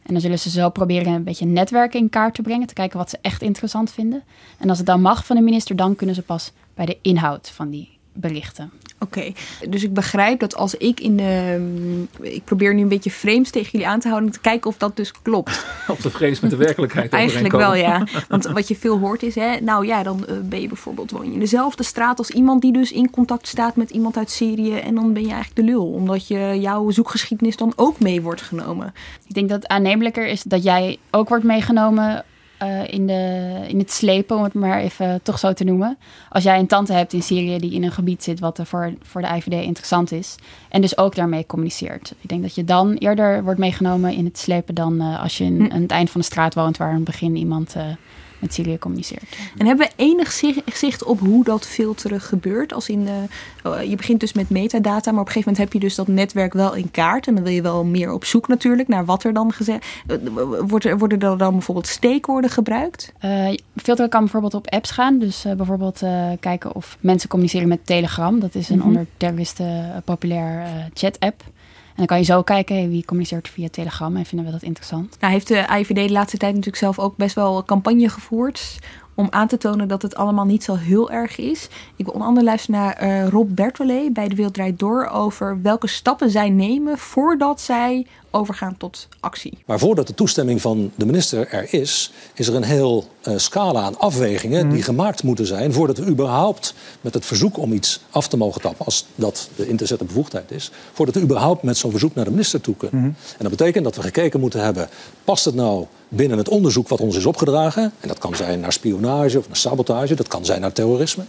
En dan zullen ze zo proberen een beetje netwerken in kaart te brengen, te kijken wat ze echt interessant vinden. En als het dan mag van de minister, dan kunnen ze pas bij de inhoud van die berichten. Oké, okay. dus ik begrijp dat als ik in de. Ik probeer nu een beetje frames tegen jullie aan te houden. om te kijken of dat dus klopt. Of de frames met de werkelijkheid. Eigenlijk wel, ja. Want wat je veel hoort is, hè, nou ja, dan uh, ben je bijvoorbeeld. woon je in dezelfde straat als iemand die dus in contact staat met iemand uit Syrië. En dan ben je eigenlijk de lul. Omdat je, jouw zoekgeschiedenis dan ook mee wordt genomen. Ik denk dat het aannemelijker is dat jij ook wordt meegenomen uh, in, de, in het slepen, om het maar even toch zo te noemen. Als jij een tante hebt in Syrië die in een gebied zit wat er voor, voor de IVD interessant is. En dus ook daarmee communiceert. Ik denk dat je dan eerder wordt meegenomen in het slepen dan uh, als je in, hm. aan het eind van de straat woont waar het begin iemand uh, met Syrië communiceert. En hebben we enig zicht op hoe dat filteren gebeurt? Als in, uh, je begint dus met metadata, maar op een gegeven moment heb je dus dat netwerk wel in kaart. En dan wil je wel meer op zoek natuurlijk naar wat er dan gezegd wordt. Er, worden er dan bijvoorbeeld steekwoorden gebruikt? Uh, filteren kan bijvoorbeeld op apps gaan. Dus uh, bijvoorbeeld kijken of mensen communiceren met Telegram. Dat is een mm -hmm. onder terroristen populair chat-app. En dan kan je zo kijken wie communiceert via Telegram en vinden we dat interessant. Nou heeft de IVD de laatste tijd natuurlijk zelf ook best wel campagne gevoerd om aan te tonen dat het allemaal niet zo heel erg is. Ik wil onder andere luisteren naar uh, Rob Bertolet bij De Wereld Door... over welke stappen zij nemen voordat zij overgaan tot actie. Maar voordat de toestemming van de minister er is... is er een heel uh, scala aan afwegingen mm. die gemaakt moeten zijn... voordat we überhaupt met het verzoek om iets af te mogen tappen... als dat de in te zetten bevoegdheid is... voordat we überhaupt met zo'n verzoek naar de minister toe kunnen. Mm. En dat betekent dat we gekeken moeten hebben... past het nou binnen het onderzoek wat ons is opgedragen... en dat kan zijn naar spionage of naar sabotage... dat kan zijn naar terrorisme...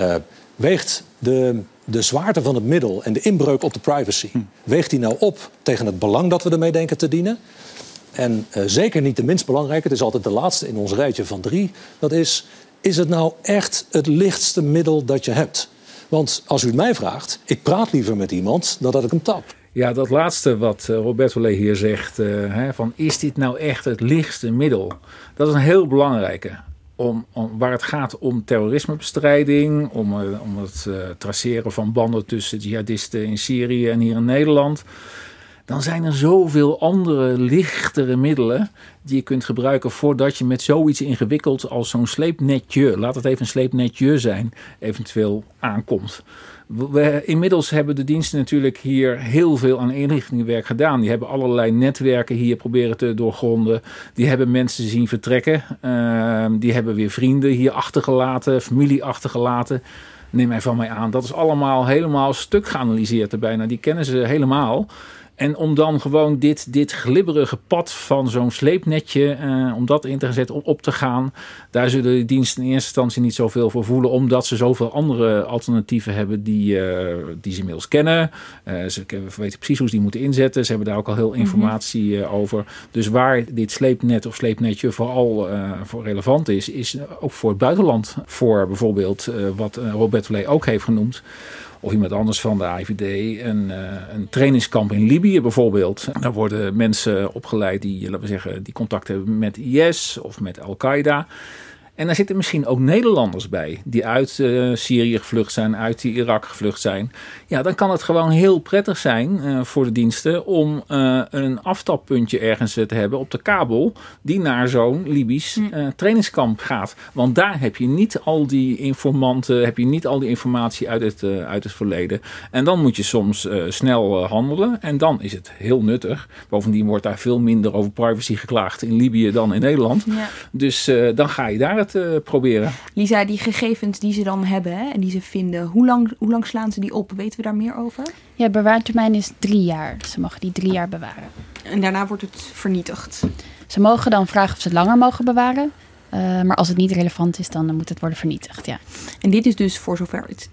Uh, weegt de, de zwaarte van het middel en de inbreuk op de privacy... weegt die nou op tegen het belang dat we ermee denken te dienen? En uh, zeker niet de minst belangrijke, het is altijd de laatste in ons rijtje van drie... dat is, is het nou echt het lichtste middel dat je hebt? Want als u het mij vraagt, ik praat liever met iemand dan dat ik hem tap. Ja, dat laatste wat eh, Roberto Le hier zegt, uh, hè, van is dit nou echt het lichtste middel? Dat is een heel belangrijke. Om, waar het gaat om terrorismebestrijding, om, uh, om het traceren van banden tussen jihadisten in Syrië en hier in Nederland. Dan zijn er zoveel andere lichtere middelen die je kunt gebruiken voordat je met zoiets ingewikkeld als zo'n sleepnetje, laat het even een sleepnetje zijn, eventueel aankomt. We, inmiddels hebben de diensten natuurlijk hier heel veel aan inrichtingenwerk gedaan. Die hebben allerlei netwerken hier proberen te doorgronden. Die hebben mensen zien vertrekken. Uh, die hebben weer vrienden hier achtergelaten, familie achtergelaten. Neem mij van mij aan. Dat is allemaal helemaal stuk geanalyseerd bijna. Die kennen ze helemaal. En om dan gewoon dit, dit glibberige pad van zo'n sleepnetje, uh, om dat in te zetten, om op te gaan. Daar zullen de diensten in eerste instantie niet zoveel voor voelen, omdat ze zoveel andere alternatieven hebben die, uh, die ze inmiddels kennen. Uh, ze weten precies hoe ze die moeten inzetten. Ze hebben daar ook al heel informatie mm -hmm. over. Dus waar dit sleepnet of sleepnetje vooral voor relevant is, is ook voor het buitenland. Voor bijvoorbeeld wat Robert Verlee ook heeft genoemd of iemand anders van de IVD, een, uh, een trainingskamp in Libië bijvoorbeeld. Daar worden mensen opgeleid die, laten we zeggen, die contact hebben met IS of met Al-Qaeda. En daar zitten misschien ook Nederlanders bij die uit uh, Syrië gevlucht zijn, uit Irak gevlucht zijn. Ja, dan kan het gewoon heel prettig zijn uh, voor de diensten om uh, een aftappuntje ergens te hebben op de kabel die naar zo'n Libisch trainingskamp gaat. Want daar heb je niet al die informanten, heb je niet al die informatie uit het, uit het verleden. En dan moet je soms snel handelen en dan is het heel nuttig. Bovendien wordt daar veel minder over privacy geklaagd in Libië dan in Nederland. Ja. Dus dan ga je daar het uh, proberen. Lisa, die gegevens die ze dan hebben hè, en die ze vinden, hoe lang, hoe lang slaan ze die op? Weten we daar meer over? Ja, bewaartermijn is drie jaar. Ze mogen die drie jaar bewaren. En daarna wordt het vernietigd? Ze mogen dan vragen of ze het langer mogen bewaren. Uh, maar als het niet relevant is, dan moet het worden vernietigd, ja. En dit is dus voor zover het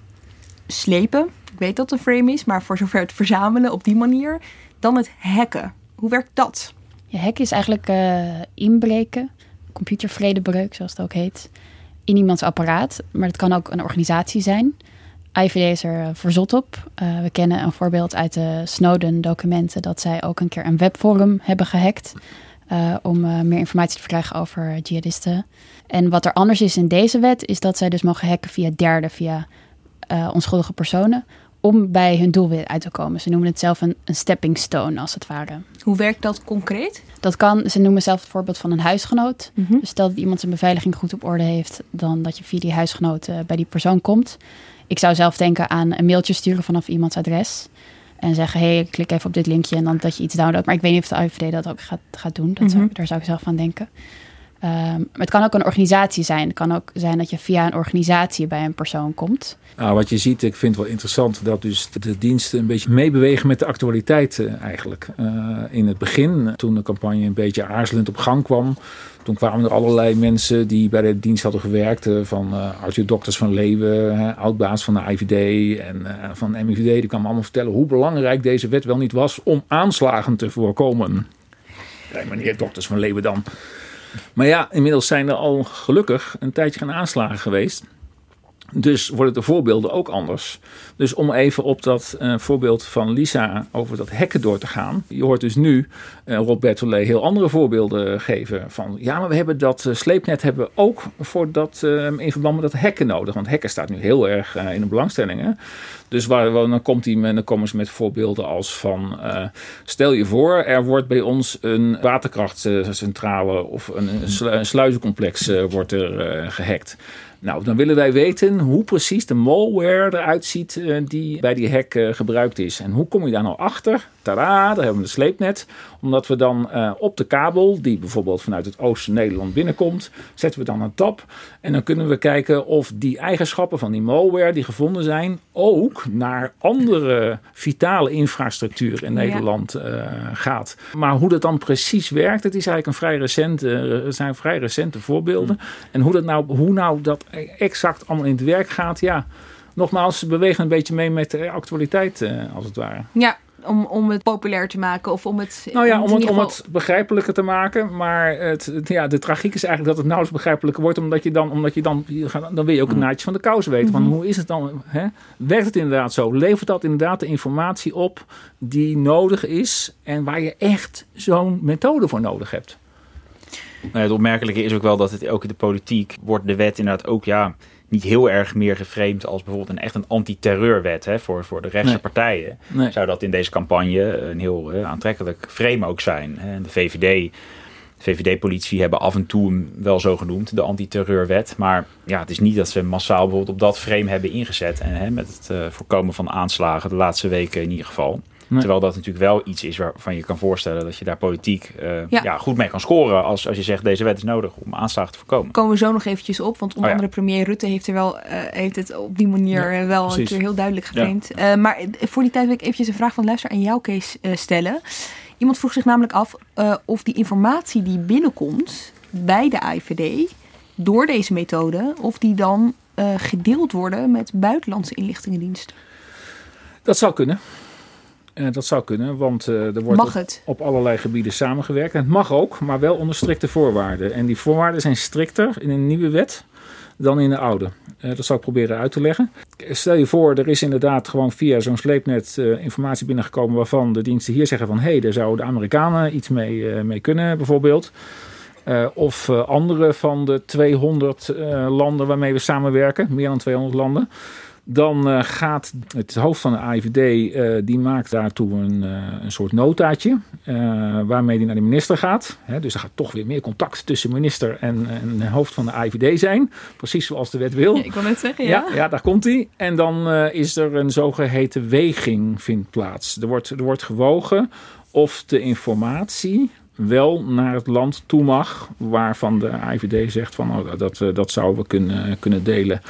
slepen, ik weet dat het een frame is, maar voor zover het verzamelen op die manier, dan het hacken. Hoe werkt dat? Ja, hacken is eigenlijk uh, inbreken computervredebreuk, zoals het ook heet, in iemands apparaat. Maar het kan ook een organisatie zijn. IVD is er verzot op. Uh, we kennen een voorbeeld uit de Snowden-documenten dat zij ook een keer een webforum hebben gehackt. Uh, om meer informatie te verkrijgen over jihadisten. En wat er anders is in deze wet, is dat zij dus mogen hacken via derden, via onschuldige personen om bij hun doel weer uit te komen. Ze noemen het zelf een, een stepping stone, als het ware. Hoe werkt dat concreet? Dat kan, ze noemen zelf het voorbeeld van een huisgenoot. Mm -hmm. Dus stel dat iemand zijn beveiliging goed op orde heeft, dan dat je via die huisgenoot uh, bij die persoon komt. Ik zou zelf denken aan een mailtje sturen vanaf iemands adres. En zeggen, hé, hey, klik even op dit linkje en dan dat je iets downloadt. Maar ik weet niet of de IVD dat ook gaat, gaat doen. Dat mm -hmm. zou, daar zou ik zelf aan denken. Um, het kan ook een organisatie zijn. Het kan ook zijn dat je via een organisatie bij een persoon komt. Nou, wat je ziet, ik vind het wel interessant dat dus de diensten een beetje meebewegen met de actualiteit uh, eigenlijk. Uh, in het begin, toen de campagne een beetje aarzelend op gang kwam, toen kwamen er allerlei mensen die bij de dienst hadden gewerkt. Uh, van Arthur Dokters van Leeuwen, oudbaas van de IVD en van de MIVD. Die kwamen allemaal vertellen hoe belangrijk deze wet wel niet was om aanslagen te voorkomen. Kijk, meneer Dokters van Leeuwen dan. Maar ja, inmiddels zijn er al gelukkig een tijdje geen aanslagen geweest. Dus worden de voorbeelden ook anders. Dus om even op dat uh, voorbeeld van Lisa over dat hacken door te gaan. Je hoort dus nu uh, Rob Bertolet heel andere voorbeelden geven. Van ja, maar we hebben dat uh, sleepnet hebben we ook voor dat, in verband met dat hacken nodig. Want hacken staat nu heel erg in de belangstellingen. Dus waar, dan, komt met, dan komen ze met voorbeelden als van... stel je voor, er wordt bij ons een waterkrachtcentrale of een, een sluizencomplex wordt er gehackt. Nou, dan willen wij weten hoe precies de malware eruit ziet uh, die bij die hack uh, gebruikt is. En hoe kom je daar nou achter Tada, daar hebben we de sleepnet. Omdat we dan eh, op de kabel, die bijvoorbeeld vanuit het oosten Nederland binnenkomt, zetten we dan een tap. En dan kunnen we kijken of die eigenschappen van die malware die gevonden zijn, ook naar andere vitale infrastructuur in. Nederland eh, gaat. Maar hoe dat dan precies werkt, het is eigenlijk een vrij recente, het zijn vrij recente voorbeelden. En hoe, dat nou, hoe nou dat exact allemaal in het werk gaat, ja. Nogmaals, ze bewegen een beetje mee met de actualiteit, eh, als het ware. Ja, om, om het populair te maken of om het... Nou ja, om het, om het begrijpelijker te maken. Maar het, het- ja, de tragiek is eigenlijk dat het nauwelijks begrijpelijker wordt. Omdat je dan, omdat je dan, je gaat- dan wil je ook het naadje van de kous weten. Van Mhm. hoe is het dan? Hè? Werkt het inderdaad zo? Levert dat inderdaad de informatie op die nodig is. En waar je echt zo'n methode voor nodig hebt? Nou, het opmerkelijke is ook wel dat het ook in de politiek wordt de wet inderdaad ook ja, niet heel erg meer geframed als bijvoorbeeld een echt een anti-terreurwet hè, voor, voor de rechtse Nee. partijen. Nee. Zou dat in deze campagne een heel eh, aantrekkelijk frame ook zijn. Hè. De VVD, VVD-politie hebben af en toe hem wel zo genoemd, de anti-terreurwet. Maar ja, het is niet dat ze massaal bijvoorbeeld op dat frame hebben ingezet. En hè, met het eh, voorkomen van aanslagen de laatste weken in ieder geval. Nee. Terwijl dat natuurlijk wel iets is waarvan je kan voorstellen dat je daar politiek eh, Ja. ja. goed mee kan scoren. Als, als je zegt deze wet is nodig om aanslagen te voorkomen. komen we zo nog eventjes op. Want onder Oh ja. andere premier Rutte heeft, er wel, eh, heeft het op die manier Ja, eh, wel een precies. keer heel duidelijk Ja. geframed. Eh, maar voor die tijd wil ik eventjes een vraag van luister aan jou, Kees, eh, stellen. Iemand vroeg zich namelijk af eh, of die informatie die binnenkomt bij de AIVD door deze methode, of die dan eh, gedeeld worden met buitenlandse inlichtingendiensten. Dat zou kunnen. Eh, dat zou kunnen, want eh, er wordt op, allerlei gebieden samengewerkt. En het mag ook, maar wel onder strikte voorwaarden. En die voorwaarden zijn strikter in een nieuwe wet dan in de oude. Eh, dat zal ik proberen uit te leggen. Stel je voor, er is inderdaad gewoon via zo'n sleepnet informatie binnengekomen waarvan de diensten hier zeggen van hé, hey, daar zouden de Amerikanen iets mee, mee kunnen bijvoorbeeld. Of andere van de 200 eh, landen waarmee we samenwerken, meer dan 200 landen. Dan eh, gaat het hoofd van de AIVD, eh, die maakt daartoe een, eh, een soort notaatje. waarmee die naar de minister gaat. Hè, dus er gaat toch weer meer contact tussen minister en, en hoofd van de AIVD zijn. Precies zoals de wet wil. ik wil net zeggen, Ja, ja daar komt hij. En dan is er een zogeheten weging vindt plaats. Er wordt, er wordt gewogen of de informatie wel naar het land toe mag waarvan de IVD zegt van oh, dat, dat zouden we kunnen, kunnen delen.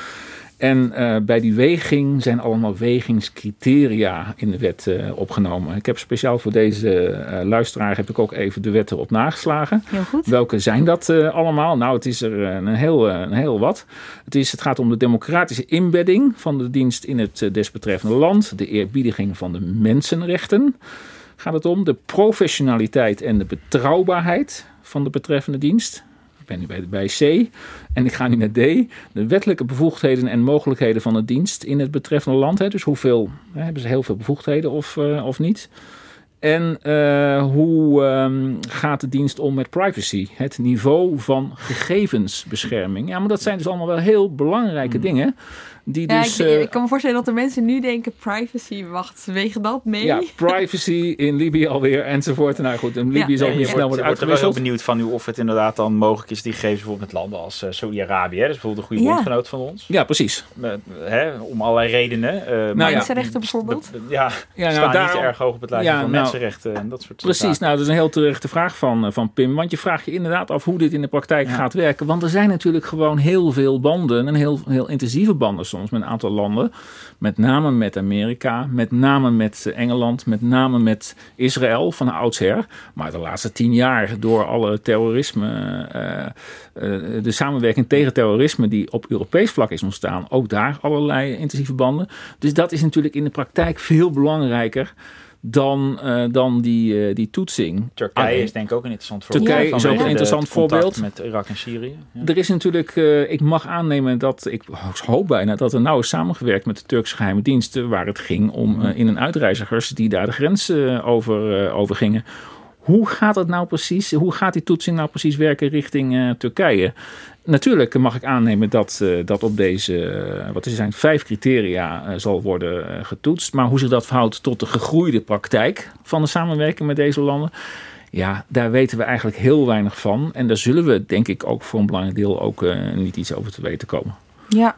En eh, bij die weging zijn allemaal wegingscriteria in de wet eh, opgenomen. Ik heb speciaal voor deze eh, luisteraar heb ik ook even de wet erop nageslagen. Heel goed. Welke zijn dat allemaal? Nou, het is er een heel, een heel wat. Het, is, het gaat om de democratische inbedding van de dienst in het desbetreffende land. De eerbiediging van de mensenrechten gaat het om. De professionaliteit en de betrouwbaarheid van de betreffende dienst. Ik ben nu bij, bij C en ik ga nu naar D. De wettelijke bevoegdheden en mogelijkheden van de dienst in het betreffende land. Hè. Dus hoeveel, hè, hebben ze heel veel bevoegdheden of, eh, of niet? En eh, hoe ehm, gaat de dienst om met privacy? Het niveau van gegevensbescherming. Ja, maar dat zijn dus allemaal wel heel belangrijke dingen. Die Ja, dus, ik, eh, ik kan me voorstellen dat de mensen nu denken privacy, wacht, wegen dat mee? ja, privacy in Libië alweer enzovoort. Nou goed, in Libië Ja. zal Nee, niet snel worden wordt er wel heel uitgewisseld. benieuwd van nu of het inderdaad dan mogelijk is die gegevens bijvoorbeeld met landen als eh, Saudi-Arabië. hè, Dat is bijvoorbeeld een goede Ja. bondgenoot van ons. Ja, precies. Met, hè, om allerlei redenen. eh, ja. Mensenrechten bijvoorbeeld? Ja, Ja, nou, staan daarom- niet erg hoog op het lijstje Ja, van nou, mensenrechten en dat soort Precies, zaken. nou dat is een heel terechte vraag van, van Pim. Want je vraagt je inderdaad af hoe dit in de praktijk gaat werken. Want er zijn natuurlijk gewoon heel veel banden. En heel, heel intensieve banden soms met een aantal landen. Met name met Amerika, met name met eh, Engeland, met name met Israël van oudsher. Maar de laatste tien jaar door alle terrorisme, eh, eh, de samenwerking tegen terrorisme die op Europees vlak is ontstaan. Ook daar allerlei intensieve banden. Dus dat is natuurlijk in de praktijk veel belangrijker dan, eh, dan die, eh, die toetsing. Turkije Alleen- is denk ik ook een interessant voorbeeld. Turkije is ook een interessant voorbeeld. Met Irak en Syrië. Ja. Er is natuurlijk, eh, ik mag aannemen dat, ik hoop bijna dat er nauw is samengewerkt met de Turkse geheime diensten, waar het ging om in- en uitreizigers die daar de grens over, over gingen. Hoe gaat het nou precies, hoe gaat die toetsing nou precies werken richting eh, Turkije? Natuurlijk mag ik aannemen dat, eh, dat op deze, eh, wat er zijn, vijf criteria zal worden getoetst. Maar hoe zich dat verhoudt tot de gegroeide praktijk van de samenwerking met deze landen. Ja, daar weten we eigenlijk heel weinig van. En daar zullen we denk ik ook voor een belangrijk deel ook niet iets over te weten komen. Ja.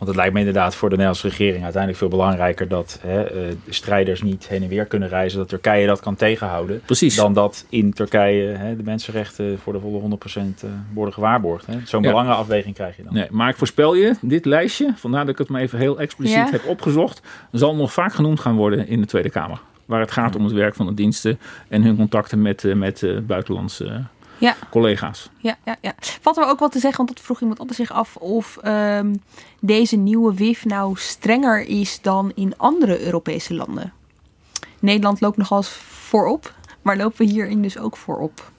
Want het lijkt me inderdaad voor de Nederlandse regering uiteindelijk veel belangrijker dat hè, eh, de strijders niet heen en weer kunnen reizen. Dat Turkije dat kan tegenhouden. Precies. Dan dat in Turkije hè, de mensenrechten voor de volle 100% eh, worden gewaarborgd. hè. Zo'n Ja. belangenafweging krijg je dan. Nee, maar ik voorspel je, dit lijstje, vandaar dat ik het maar even heel expliciet Ja. heb opgezocht, zal nog vaak genoemd gaan worden in de Tweede Kamer. Waar het gaat om het werk van de diensten en hun contacten met, eh, met eh, buitenlandse Ja. collega's. Ja, ja, ja. Valt er ook wat te zeggen, want dat vroeg iemand anders zich af of ehm, deze nieuwe WIF nou strenger is dan in andere Europese landen. Nederland loopt nogal voorop, maar lopen we hierin dus ook voorop?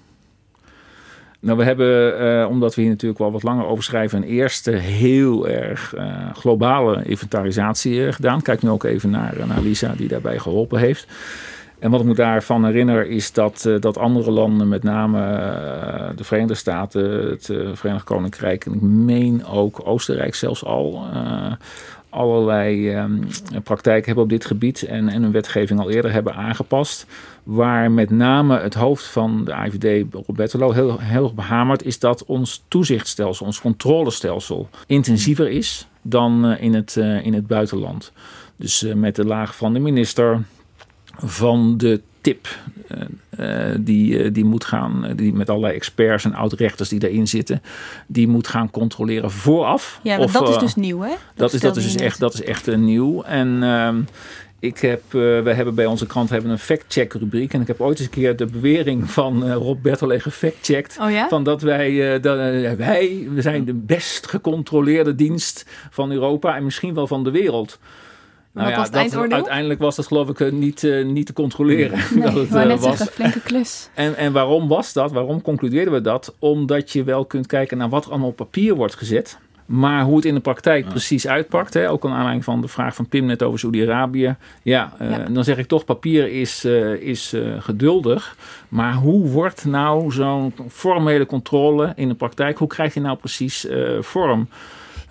Nou, we hebben, eh, omdat we hier natuurlijk wel wat langer over schrijven, een eerste heel erg eh, globale inventarisatie eh, gedaan. Kijk nu ook even naar, naar Lisa, die daarbij geholpen heeft. En wat ik me daarvan herinner is dat, eh, dat andere landen, met name eh, de Verenigde Staten, het eh, Verenigd Koninkrijk en ik meen ook Oostenrijk zelfs al, allerlei eh, praktijken hebben op dit gebied en, en hun wetgeving al eerder hebben aangepast. Waar met name het hoofd van de IVD, Roberto, heel, heel erg behamerd is dat ons toezichtstelsel, ons controlestelsel intensiever is dan in, het, in het buitenland. Dus met de laag van de minister, van de tip eh, eh, die, eh, die moet gaan, die met allerlei experts en oud-rechters die daarin zitten, die moet gaan controleren vooraf. Ja, of, dat is dus nieuw, hè? Dat, is, dat, is dus net. echt, dat is echt nieuw. En ehm, ik heb, we hebben bij onze krant hebben een fact-check rubriek. En ik heb ooit eens een keer de bewering van Rob Bertolet gefactcheckt. Oh ja? Van dat wij, dat, wij, we zijn de best gecontroleerde dienst van Europa en misschien wel van de wereld. Nou Wat was het eindoordeel? uiteindelijk was dat geloof ik eh, niet, eh, niet te controleren. Nee, dat het, eh, net was. zeggen, flinke klus. En, en waarom was dat? Waarom concludeerden we dat? Omdat je wel kunt kijken naar wat er allemaal op papier wordt gezet. Maar hoe het in de praktijk precies uitpakt, hè, ook aan aanleiding van de vraag van Pim net over Saudi-Arabië. Ja, eh, Ja. dan zeg ik toch, papier is, eh, is geduldig. Maar hoe wordt nou zo'n formele controle in de praktijk, hoe krijg je nou precies eh, vorm?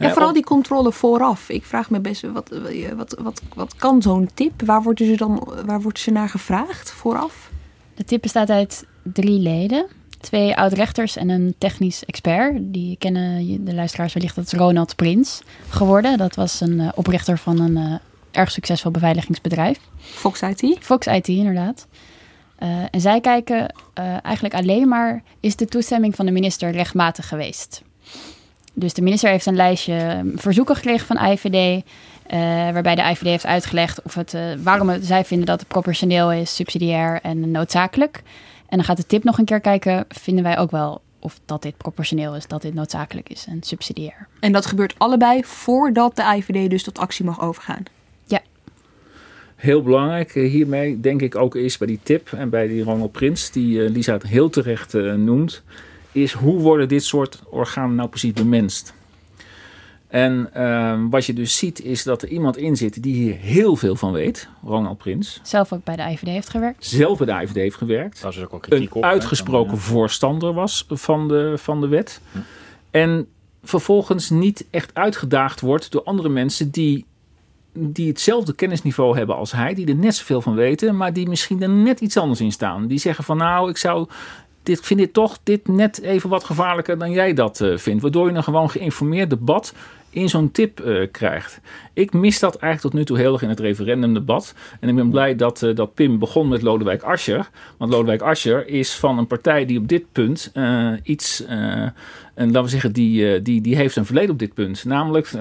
Ja, vooral die controle vooraf. Ik vraag me best, wat, wat, wat, wat kan zo'n tip? Waar worden ze dan waar wordt ze naar gevraagd vooraf? De tip bestaat uit drie leden. Twee oud-rechters en een technisch expert. Die kennen de luisteraars wellicht. Dat is Ronald Prins geworden. Dat was een eh, oprichter van een eh, erg succesvol beveiligingsbedrijf. Fox IT? Fox IT, inderdaad. Eh, en zij kijken eh, eigenlijk alleen maar... is de toestemming van de minister rechtmatig geweest? Dus de minister heeft een lijstje eh, verzoeken gekregen van IVD... eh, waarbij de IVD heeft uitgelegd of het, eh, waarom het, zij vinden dat het proportioneel is, subsidiair en noodzakelijk. En dan gaat de tip nog een keer kijken, vinden wij ook wel of dat dit proportioneel is, dat dit noodzakelijk is en subsidiair. En dat gebeurt allebei voordat de IVD dus tot actie mag overgaan. Ja. Heel belangrijk eh, hiermee, denk ik ook is bij die tip en bij die Ronald Prins, die eh, Lisa het heel terecht eh, noemt, is hoe worden dit soort organen nou precies bemenst? En ehm, wat je dus ziet is dat er iemand in zit die hier heel veel van weet, Ronald Prins. Zelf ook bij de IVD heeft gewerkt. Zelf bij de IVD heeft gewerkt. Daar is ook wel Een kritiek op. hè, uitgesproken ja. voorstander was van de, van de wet. En vervolgens niet echt uitgedaagd wordt door andere mensen die, die hetzelfde kennisniveau hebben als hij, die er net zoveel van weten, maar die misschien er net iets anders in staan. Die zeggen van nou, ik zou. Dit, ik vind dit toch dit net even wat gevaarlijker dan jij dat eh, vindt. Waardoor je een gewoon geïnformeerd debat in zo'n tip eh, krijgt. Ik mis dat eigenlijk tot nu toe heel erg in het referendumdebat. En ik ben blij dat, eh, dat Pim begon met Lodewijk Asscher. Want Lodewijk Asscher is van een partij die op dit punt eh, iets... en laten we zeggen, die, die, die heeft een verleden op dit punt. Namelijk,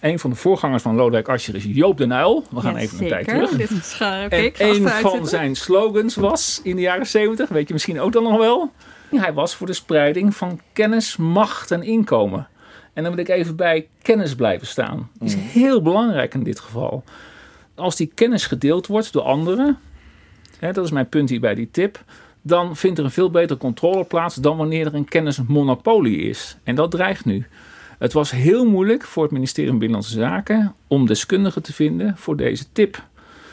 een van de voorgangers van Lodewijk Asscher is Joop den Uyl. We gaan even een tijd terug. Dit oké, En ik een van zijn slogans was in de jaren 70, weet je misschien ook dan nog wel. Hij was voor de spreiding van kennis, macht en inkomen. En dan wil ik even bij kennis blijven staan. Dat is heel belangrijk in dit geval. Als die kennis gedeeld wordt door anderen, hè, dat is mijn punt hier bij die tip, dan vindt er een veel betere controle plaats dan wanneer er een kennismonopolie is. En dat dreigt nu. Het was heel moeilijk voor het ministerie van Binnenlandse Zaken om deskundigen te vinden voor deze tip.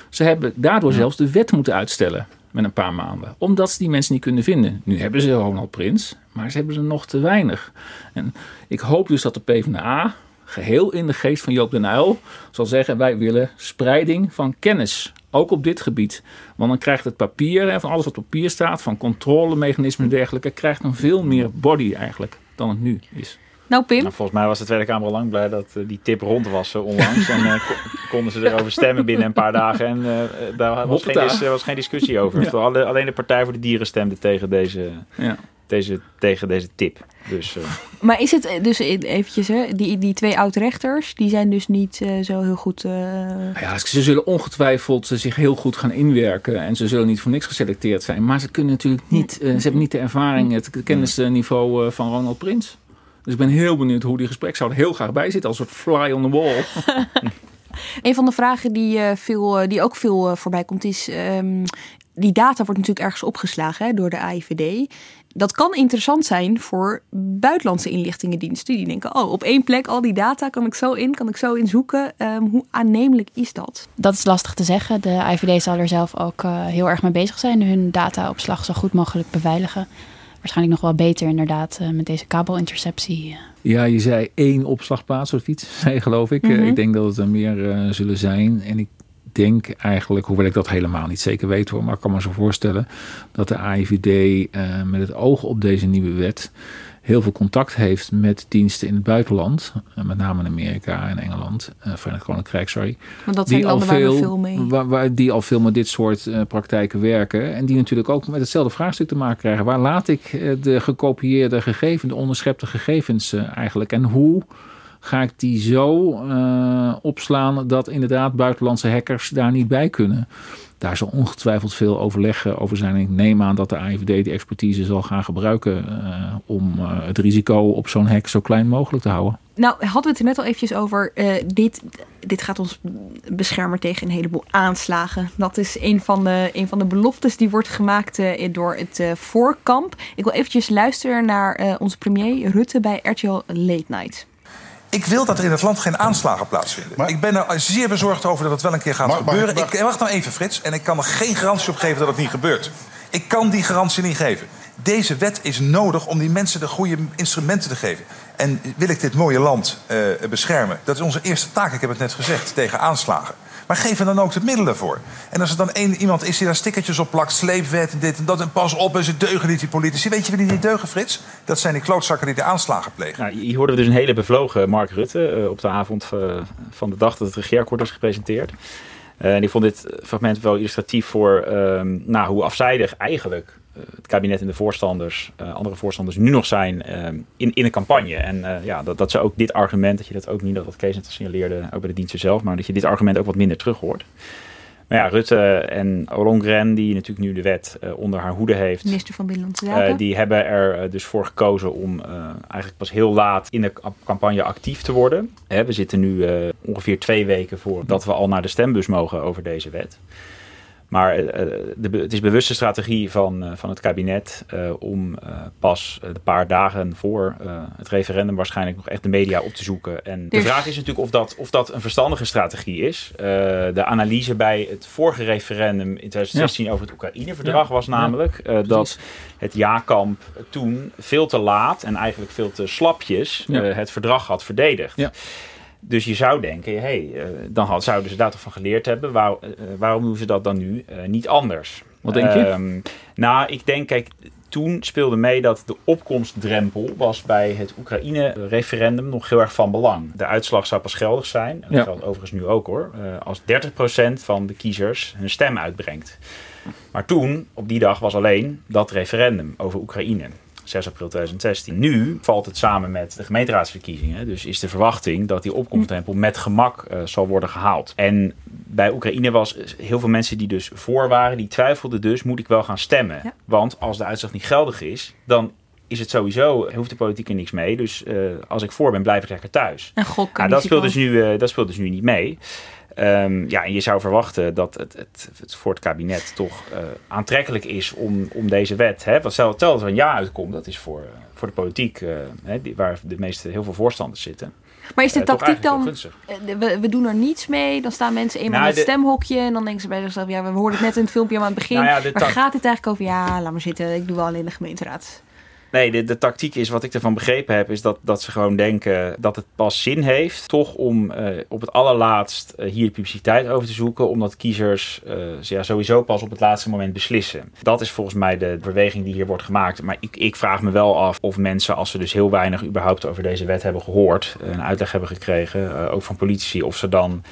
Ze hebben daardoor zelfs de wet moeten uitstellen met een paar maanden. Omdat ze die mensen niet kunnen vinden. Nu hebben ze Ronald Prins, maar ze hebben ze nog te weinig. En ik hoop dus dat de PvdA, geheel in de geest van Joop den Uyl, zal zeggen... wij willen spreiding van kennis, ook op dit gebied. Want dan krijgt het papier, hè, van alles wat op papier staat... van controlemechanismen en dergelijke... krijgt een veel meer body eigenlijk dan het nu is. Nou, Pim? Nou, volgens mij was de Tweede Kamer al lang blij dat eh, die tip rond was eh, onlangs. en eh, ko- konden ze erover stemmen binnen een paar dagen. En daar was geen, dis- was geen discussie over. Ja. Alle- alleen de Partij voor de Dieren stemde tegen deze, Ja. deze, tegen deze tip. Dus eh, Maar is het dus eventjes, hè, die, die twee oud-rechters, die zijn dus niet eh, zo heel goed... eh, Ja, ze zullen ongetwijfeld zich heel goed gaan inwerken. En ze zullen niet voor niks geselecteerd zijn. Maar ze kunnen natuurlijk niet, ze hebben niet de ervaring, het kennisniveau eh, van Ronald Prins. Dus ik ben heel benieuwd hoe die gesprek zou er heel graag bij zitten. Als een soort fly on the wall. Een van de vragen die, eh, veel, eh, die ook veel eh, voorbij komt is... ehm, die data wordt natuurlijk ergens opgeslagen hè, door de AIVD. Dat kan interessant zijn voor buitenlandse inlichtingendiensten. Die denken, oh, op één plek al die data kan ik zo in, kan ik zo in zoeken. Ehm, hoe aannemelijk is dat? Dat is lastig te zeggen. De IVD zal er zelf ook eh, heel erg mee bezig zijn. Hun dataopslag zo goed mogelijk beveiligen. Waarschijnlijk nog wel beter inderdaad eh, met deze kabelinterceptie. Ja, je zei één opslagplaats of iets, zei geloof ik. Eh, Mhm. Ik denk dat het er meer eh, zullen zijn. En ik denk eigenlijk, hoewel ik dat helemaal niet zeker weet hoor, maar ik kan me zo voorstellen dat de AIVD eh, met het oog op deze nieuwe wet heel veel contact heeft met diensten in het buitenland, eh, met name in Amerika en Engeland, eh Verenigd Koninkrijk, sorry. Want dat zijn landen waar we veel mee- Waar, waar die al veel met dit soort eh, praktijken werken. En die natuurlijk ook met hetzelfde vraagstuk te maken krijgen. Waar laat ik de gekopieerde gegevens, de onderschepte gegevens eigenlijk? En hoe ga ik die zo opslaan dat inderdaad buitenlandse hackers daar niet bij kunnen? Daar zal ongetwijfeld veel overleg over zijn. Ik neem aan dat de AIVD die expertise zal gaan gebruiken eh, om eh, het risico op zo'n hack zo klein mogelijk te houden. Nou, hadden we het er net al eventjes over. eh, dit, dit gaat ons beschermen tegen een heleboel aanslagen. Dat is een van de, een van de beloftes die wordt gemaakt door het voorkamp. Ik wil eventjes luisteren naar onze premier Rutte bij RTL Late Night. Ik wil dat er in het land geen aanslagen plaatsvinden. ik ben er zeer bezorgd over dat het wel een keer gaat gebeuren. Ik, wacht nou even, Frits. En ik kan er geen garantie op geven dat het niet gebeurt. Ik kan die garantie niet geven. Deze wet is nodig om die mensen de goede instrumenten te geven. En wil ik dit mooie land eh, beschermen? Dat is onze eerste taak, ik heb het net gezegd, tegen aanslagen. Maar geef dan ook de middelen voor. En als er dan één iemand is die daar stickertjes op plakt... sleepwet en dit en dat en pas op en ze deugen niet, die politici. Weet je wie die niet deugen, Frits? Dat zijn die klootzakken die de aanslagen plegen. Nou, hier hoorden we dus een hele bevlogen Mark Rutte eh, op de avond eh, van de dag dat het regeerakkoord was gepresenteerd. Eh, en ik vond dit fragment wel illustratief voor ehm, nou, hoe afzijdig eigenlijk het kabinet en de voorstanders, eh, andere voorstanders nu nog zijn ehm, in, in een campagne. En eh, ja, dat, dat ze ook dit argument, dat je dat ook niet, dat wat Kees net al signaleerde, ook bij de diensten zelf, maar dat je dit argument ook wat minder terug hoort. Maar ja, Rutte en Ollongren, die natuurlijk nu de wet eh, onder haar hoede heeft, Minister van Binnenlandse Zaken. eh, die hebben er eh, dus voor gekozen om eh, eigenlijk pas heel laat in de ca- campagne actief te worden. Hè, we zitten nu eh, ongeveer twee weken voordat we al naar de stembus mogen over deze wet. Maar eh, de, be- het is bewuste strategie van, eh, van het kabinet eh, om eh, pas een paar dagen voor eh, het referendum waarschijnlijk nog echt de media op te zoeken. En de Dus- vraag is natuurlijk of dat, of dat een verstandige strategie is. Eh, de analyse bij het vorige referendum in 2016 over het Oekraïne-verdrag Ja. was namelijk eh, dat het ja-kamp toen veel te laat en eigenlijk veel te slapjes eh, het verdrag had verdedigd. Ja. Dus je zou denken, hey, eh, dan had, zouden ze daar toch van geleerd hebben. Waar, eh, waarom doen ze dat dan nu eh, niet anders? Wat denk je? Ehm, nou, ik denk, kijk, toen speelde mee dat de opkomstdrempel was bij het Oekraïne-referendum nog heel erg van belang. De uitslag zou pas geldig zijn, dat Ja. geldt overigens nu ook hoor, eh, als 30% van de kiezers hun stem uitbrengt. Maar toen, op die dag, was alleen dat referendum over Oekraïne. 6 april 2016. Nu valt het samen met de gemeenteraadsverkiezingen. Dus is de verwachting dat die opkomstdrempel met gemak eh, zal worden gehaald. En bij Oekraïne was heel veel mensen die dus voor waren, die twijfelden dus, moet ik wel gaan stemmen? Want als de uitslag niet geldig is, dan is het sowieso, hoeft de politiek er niks mee. Dus eh, als ik voor ben, blijf ik lekker thuis. En gokken. Nou, dat, speelt dus nu, eh, dat speelt dus nu niet mee. Ehm, ja, en je zou verwachten dat het, het, het voor het kabinet toch eh, aantrekkelijk is om, om deze wet. Hè, want stel, stel dat er een ja uitkomt, dat is voor, eh, voor de politiek, eh, hè, die, waar de meeste heel veel voorstanders zitten. Maar is de tactiek dan, we, we doen er niets mee, dan staan mensen eenmaal Nou, in het de- stemhokje en dan denken ze bij zichzelf, ja, we hoorden het net in het filmpje aan het begin, Nou ja, de waar tac- gaat dit eigenlijk over? Ja, laat maar zitten, ik doe wel alleen de gemeenteraad. Nee, de, tactiek is, wat ik ervan begrepen heb, is dat, dat ze gewoon denken dat het pas zin heeft, toch om eh, op het allerlaatst eh, hier publiciteit over te zoeken, omdat kiezers eh, ze ja, sowieso pas op het laatste moment beslissen. Dat is volgens mij de beweging die hier wordt gemaakt. Maar ik, ik vraag me wel af of mensen, als ze dus heel weinig überhaupt over deze wet hebben gehoord, een uitleg hebben gekregen, ook van politici, of ze dan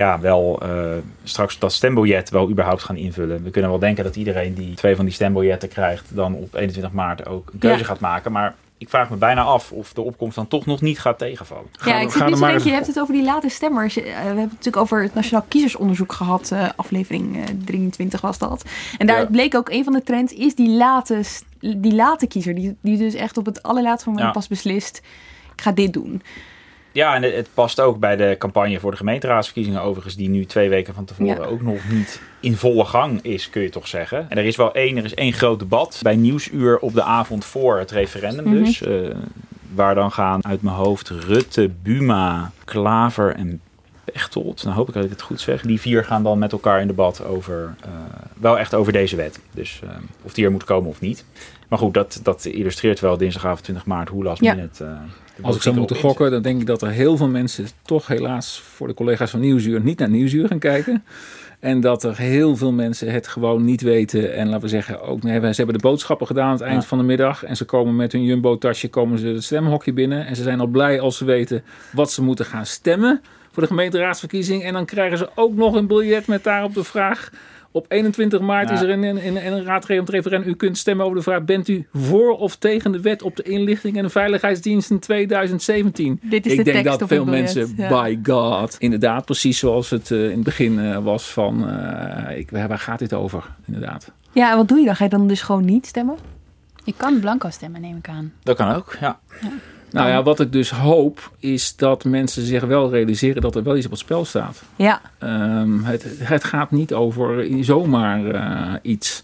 ja, wel uh, straks dat stembiljet wel überhaupt gaan invullen. We kunnen wel denken dat iedereen die twee van die stembiljetten krijgt, dan op 21 maart ook een keuze Ja. gaat maken. Maar ik vraag me bijna af of de opkomst dan toch nog niet gaat tegenvallen. Ja, ik zit denken, je hebt het over die late stemmers. Eh, we hebben het natuurlijk over het Nationaal Kiezersonderzoek gehad. eh, aflevering eh, 23 was dat. En daar Ja. bleek ook een van de trends is die late, die late kiezer. Die, die dus echt op het allerlaatste moment Ja. pas beslist. Ik ga dit doen. Ja, en het, het past ook bij de campagne voor de gemeenteraadsverkiezingen overigens, die nu twee weken van tevoren Ja. ook nog niet in volle gang is, kun je toch zeggen. En er is wel één, er is één groot debat bij Nieuwsuur op de avond voor het referendum Mhm. dus. eh, waar dan gaan uit mijn hoofd Rutte, Buma, Klaver en Pechtold. Nou hoop ik dat ik het goed zeg. Die vier gaan dan met elkaar in debat over, eh, wel echt over deze wet. Dus eh, of die er moet komen of niet. Maar goed, dat, dat illustreert wel dinsdagavond 20 maart hoe last Ja. minute... Als ik zou moeten gokken, dan denk ik dat er heel veel mensen toch helaas voor de collega's van Nieuwsuur niet naar Nieuwsuur gaan kijken. En dat er heel veel mensen het gewoon niet weten. En laten we zeggen, ook, nee, ze hebben de boodschappen gedaan aan het eind Ja. van de middag. En ze komen met hun jumbo-tasje komen ze het stemhokje binnen. En ze zijn al blij als ze weten wat ze moeten gaan stemmen voor de gemeenteraadsverkiezing. En dan krijgen ze ook nog een biljet met daarop de vraag... Op 21 maart Ja. is er een, een, een, een raadgevend referendum. U kunt stemmen over de vraag: bent u voor of tegen de wet op de inlichting en veiligheidsdienst in 2017? Dit is Ik de denk tekst dat veel mensen, ja. by God, inderdaad, precies zoals het eh, in het begin eh, was van: eh, ik, waar gaat dit over? Inderdaad. Ja, en wat doe je dan? Ga je dan dus gewoon niet stemmen? Je kan blanco stemmen, neem ik aan. Dat kan ook, ja. Nou ja, wat ik dus hoop is dat mensen zich wel realiseren dat er wel iets op het spel staat. Ja. Ehm, het, het gaat niet over zomaar eh, iets.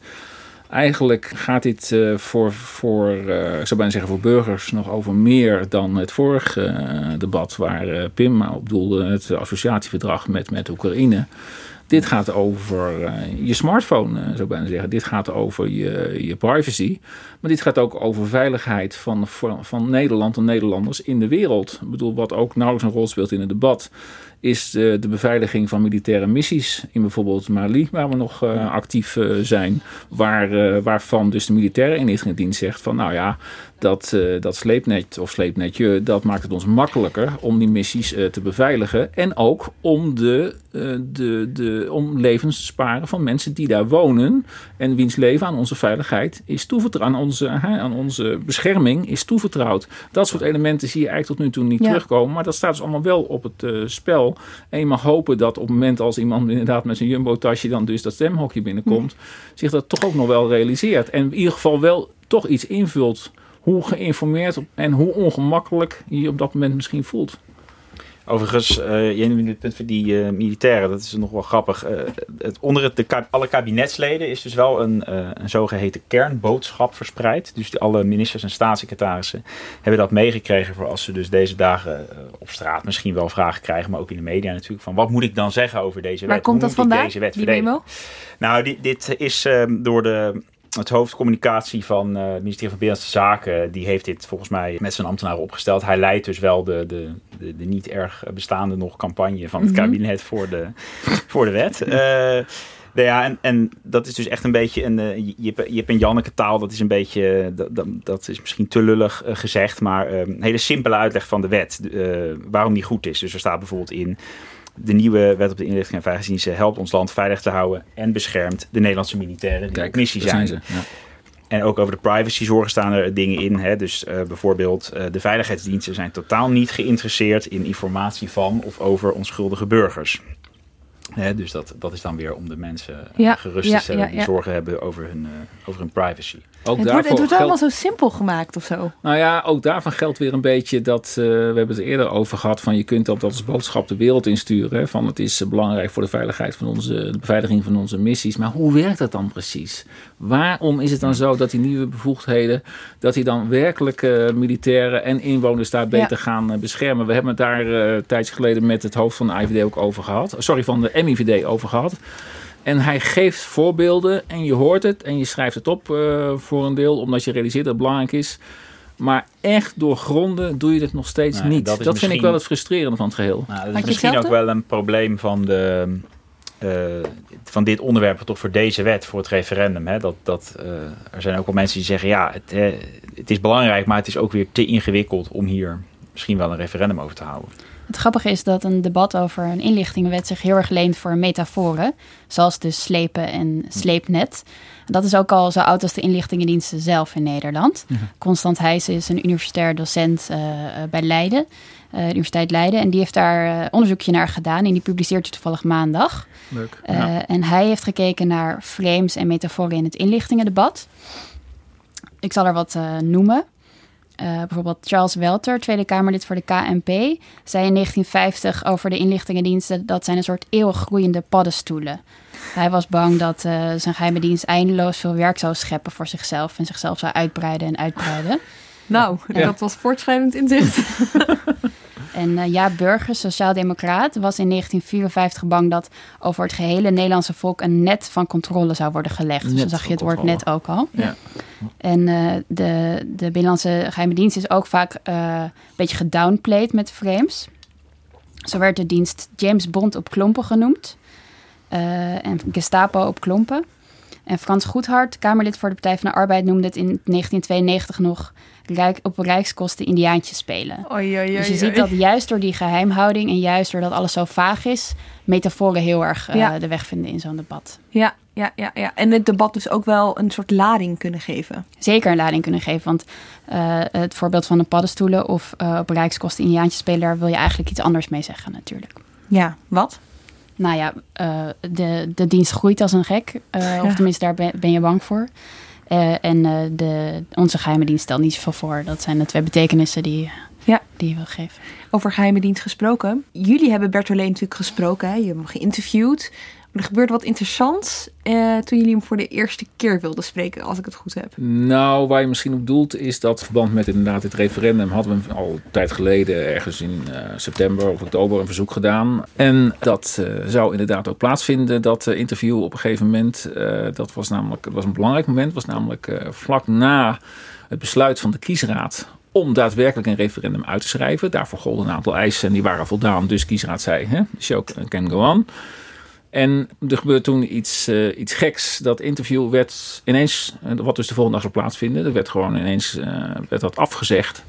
Eigenlijk gaat dit eh, voor, voor eh, ik zou bijna zeggen voor burgers nog over meer dan het vorige debat waar Pim op doelde, het associatieverdrag met, met Oekraïne. Dit gaat over je smartphone, zou ik bijna zeggen. Dit gaat over je, je privacy. Maar dit gaat ook over veiligheid van, van, van Nederland en Nederlanders in de wereld. Ik bedoel, wat ook nauwelijks een rol speelt in het debat, is de, de beveiliging van militaire missies. In bijvoorbeeld Mali, waar we nog eh, actief eh, zijn. Waar, eh, waarvan dus de militaire inlichtingendienst zegt van nou ja, dat, dat sleepnet of sleepnetje, dat maakt het ons makkelijker om die missies te beveiligen. En ook om, de, de, de, om levens te sparen van mensen die daar wonen. En wiens leven aan onze veiligheid is toevertrouwd, aan onze, hè, aan onze bescherming is toevertrouwd. Dat soort elementen zie je eigenlijk tot nu toe niet Ja. terugkomen. Maar dat staat dus allemaal wel op het eh, spel. En je mag hopen dat op het moment als iemand inderdaad met zijn jumbo-tasje dan dus dat stemhokje binnenkomt, zich dat toch ook nog wel realiseert. En in ieder geval wel toch iets invult hoe geïnformeerd en hoe ongemakkelijk je je op dat moment misschien voelt. Overigens, eh je noemde het punt van die eh, militairen, dat is nog wel grappig. Eh, het, onder het, de, alle kabinetsleden is dus wel een, een zogeheten kernboodschap verspreid. Dus die, alle ministers en staatssecretarissen hebben dat meegekregen voor als ze dus deze dagen op straat misschien wel vragen krijgen, maar ook in de media natuurlijk. Van wat moet ik dan zeggen over deze Waar wet? komt Hoe dat vandaan, Deze wet die? Nou, dit, dit is ehm, door de, het hoofd communicatie van eh, het ministerie van Binnenlandse Zaken. Die heeft dit volgens mij met zijn ambtenaren opgesteld. Hij leidt dus wel de, de, de, de niet erg bestaande nog campagne van het Mhm. kabinet voor de, voor de wet. Eh, nou ja, en, en dat is dus echt een beetje een uh, Jip, Jip en Janneke taal. Dat is een beetje, dat, dat, dat is misschien te lullig uh, gezegd, maar uh, een hele simpele uitleg van de wet. Uh, waarom die goed is. Dus er staat bijvoorbeeld in de nieuwe wet op de inlichting en veiligheidsdiensten helpt ons land veilig te houden en beschermt de Nederlandse militairen die Kijk, op missie zijn. zijn ze, ja. En ook over de privacyzorgen staan er dingen in. Hè? Dus uh, bijvoorbeeld uh, de veiligheidsdiensten zijn totaal niet geïnteresseerd in informatie van of over onschuldige burgers. Hè? Dus dat, dat is dan weer om de mensen Ja, gerust te stellen ja, die ja. zorgen hebben over hun, uh, over hun privacy. Ook Het wordt, het wordt allemaal zo simpel gemaakt of zo. Nou ja, ook daarvan geldt weer een beetje dat, uh, we hebben het eerder over gehad, van je kunt dat als boodschap de wereld insturen. Hè, van het is uh, belangrijk voor de veiligheid van onze, de beveiliging van onze missies. Maar hoe werkt dat dan precies? Waarom is het dan zo dat die nieuwe bevoegdheden, dat die dan werkelijk uh, militairen en inwoners daar beter ja. gaan beschermen? We hebben het daar tijds geleden met het hoofd van de IVD ook over gehad. Sorry, van de MIVD over gehad. En hij geeft voorbeelden en je hoort het en je schrijft het op uh, voor een deel, omdat je realiseert dat het belangrijk is. Maar echt doorgronden doe je het nog steeds Nee, niet. dat vind ik wel het frustrerende van het geheel. Nou, dat is misschien ook wel een probleem van, de, eh, van dit onderwerp, toch voor deze wet, voor het referendum. Hè? Dat, dat, eh, er zijn ook wel mensen die zeggen, ja, het, eh, het is belangrijk, maar het is ook weer te ingewikkeld om hier misschien wel een referendum over te houden. Het grappige is dat een debat over een inlichtingenwet zich heel erg leent voor metaforen. Zoals dus slepen en sleepnet. Dat is ook al zo oud als de inlichtingendiensten zelf in Nederland. Constant Heijs is een universitair docent eh, bij Leiden, eh, de Universiteit Leiden. En die heeft daar eh, onderzoekje naar gedaan en die publiceert hij toevallig maandag. Leuk. Ja. En hij heeft gekeken naar frames en metaforen in het inlichtingendebat. Ik zal er wat noemen. Eh, bijvoorbeeld Charles Welter, Tweede Kamerlid voor de KNP, zei in 1950 over de inlichtingendiensten dat zijn een soort eeuwig groeiende paddenstoelen. Hij was bang dat eh, zijn geheime dienst eindeloos veel werk zou scheppen voor zichzelf en zichzelf zou uitbreiden en uitbreiden. Nou, Ja. dat was voortschrijdend inzicht. En eh Jaap Burgers, sociaaldemocraat, was in 1954 bang dat over het gehele Nederlandse volk een net van controle zou worden gelegd. dus Net dan zag je het woord controle. net ook al. Ja. En eh, de, de Binnenlandse geheime dienst is ook vaak eh, een beetje gedownplayed met frames. Zo werd de dienst James Bond op klompen genoemd. en Gestapo op klompen. En Frans Goedhart, Kamerlid voor de Partij van de Arbeid, noemde het in 1992 nog rijk, op rijkskosten Indiaantjes spelen. Oei, oei, Dus je oei, ziet dat juist door die geheimhouding en juist doordat alles zo vaag is, metaforen heel erg eh, Ja. de weg vinden in zo'n debat. Ja, ja, ja, ja. En het debat dus ook wel een soort lading kunnen geven. Zeker een lading kunnen geven, want eh, het voorbeeld van de paddenstoelen of eh, op rijkskosten Indiaantjes spelen, daar wil je eigenlijk iets anders mee zeggen natuurlijk. Ja, wat? Nou ja, de, de dienst groeit als een gek. Ja. Of tenminste, daar ben, ben je bang voor. Eh, en eh, de, onze geheime dienst stelt niet zoveel voor. Dat zijn de twee betekenissen die, Ja. die je wil geven. Over geheime dienst gesproken. Jullie hebben Bertolet natuurlijk gesproken. Hè? Je hebt hem geïnterviewd. Maar er gebeurde wat interessants eh, toen jullie hem voor de eerste keer wilden spreken, als ik het goed heb. Nou, waar je misschien op doelt is dat verband met inderdaad het referendum hadden we al een tijd geleden, ergens in eh, september of oktober, een verzoek gedaan. En dat eh, zou inderdaad ook plaatsvinden, dat eh, interview op een gegeven moment. Dat was namelijk, het was een belangrijk moment, was namelijk vlak na het besluit van de kiesraad om daadwerkelijk een referendum uit te schrijven. Daarvoor golden een aantal eisen en die waren voldaan, dus kiesraad zei, hè, show can go on. En er gebeurde toen iets, eh, iets geks. Dat interview werd ineens, eh, wat dus de volgende dag zou plaatsvinden, er werd gewoon ineens eh, werd dat afgezegd.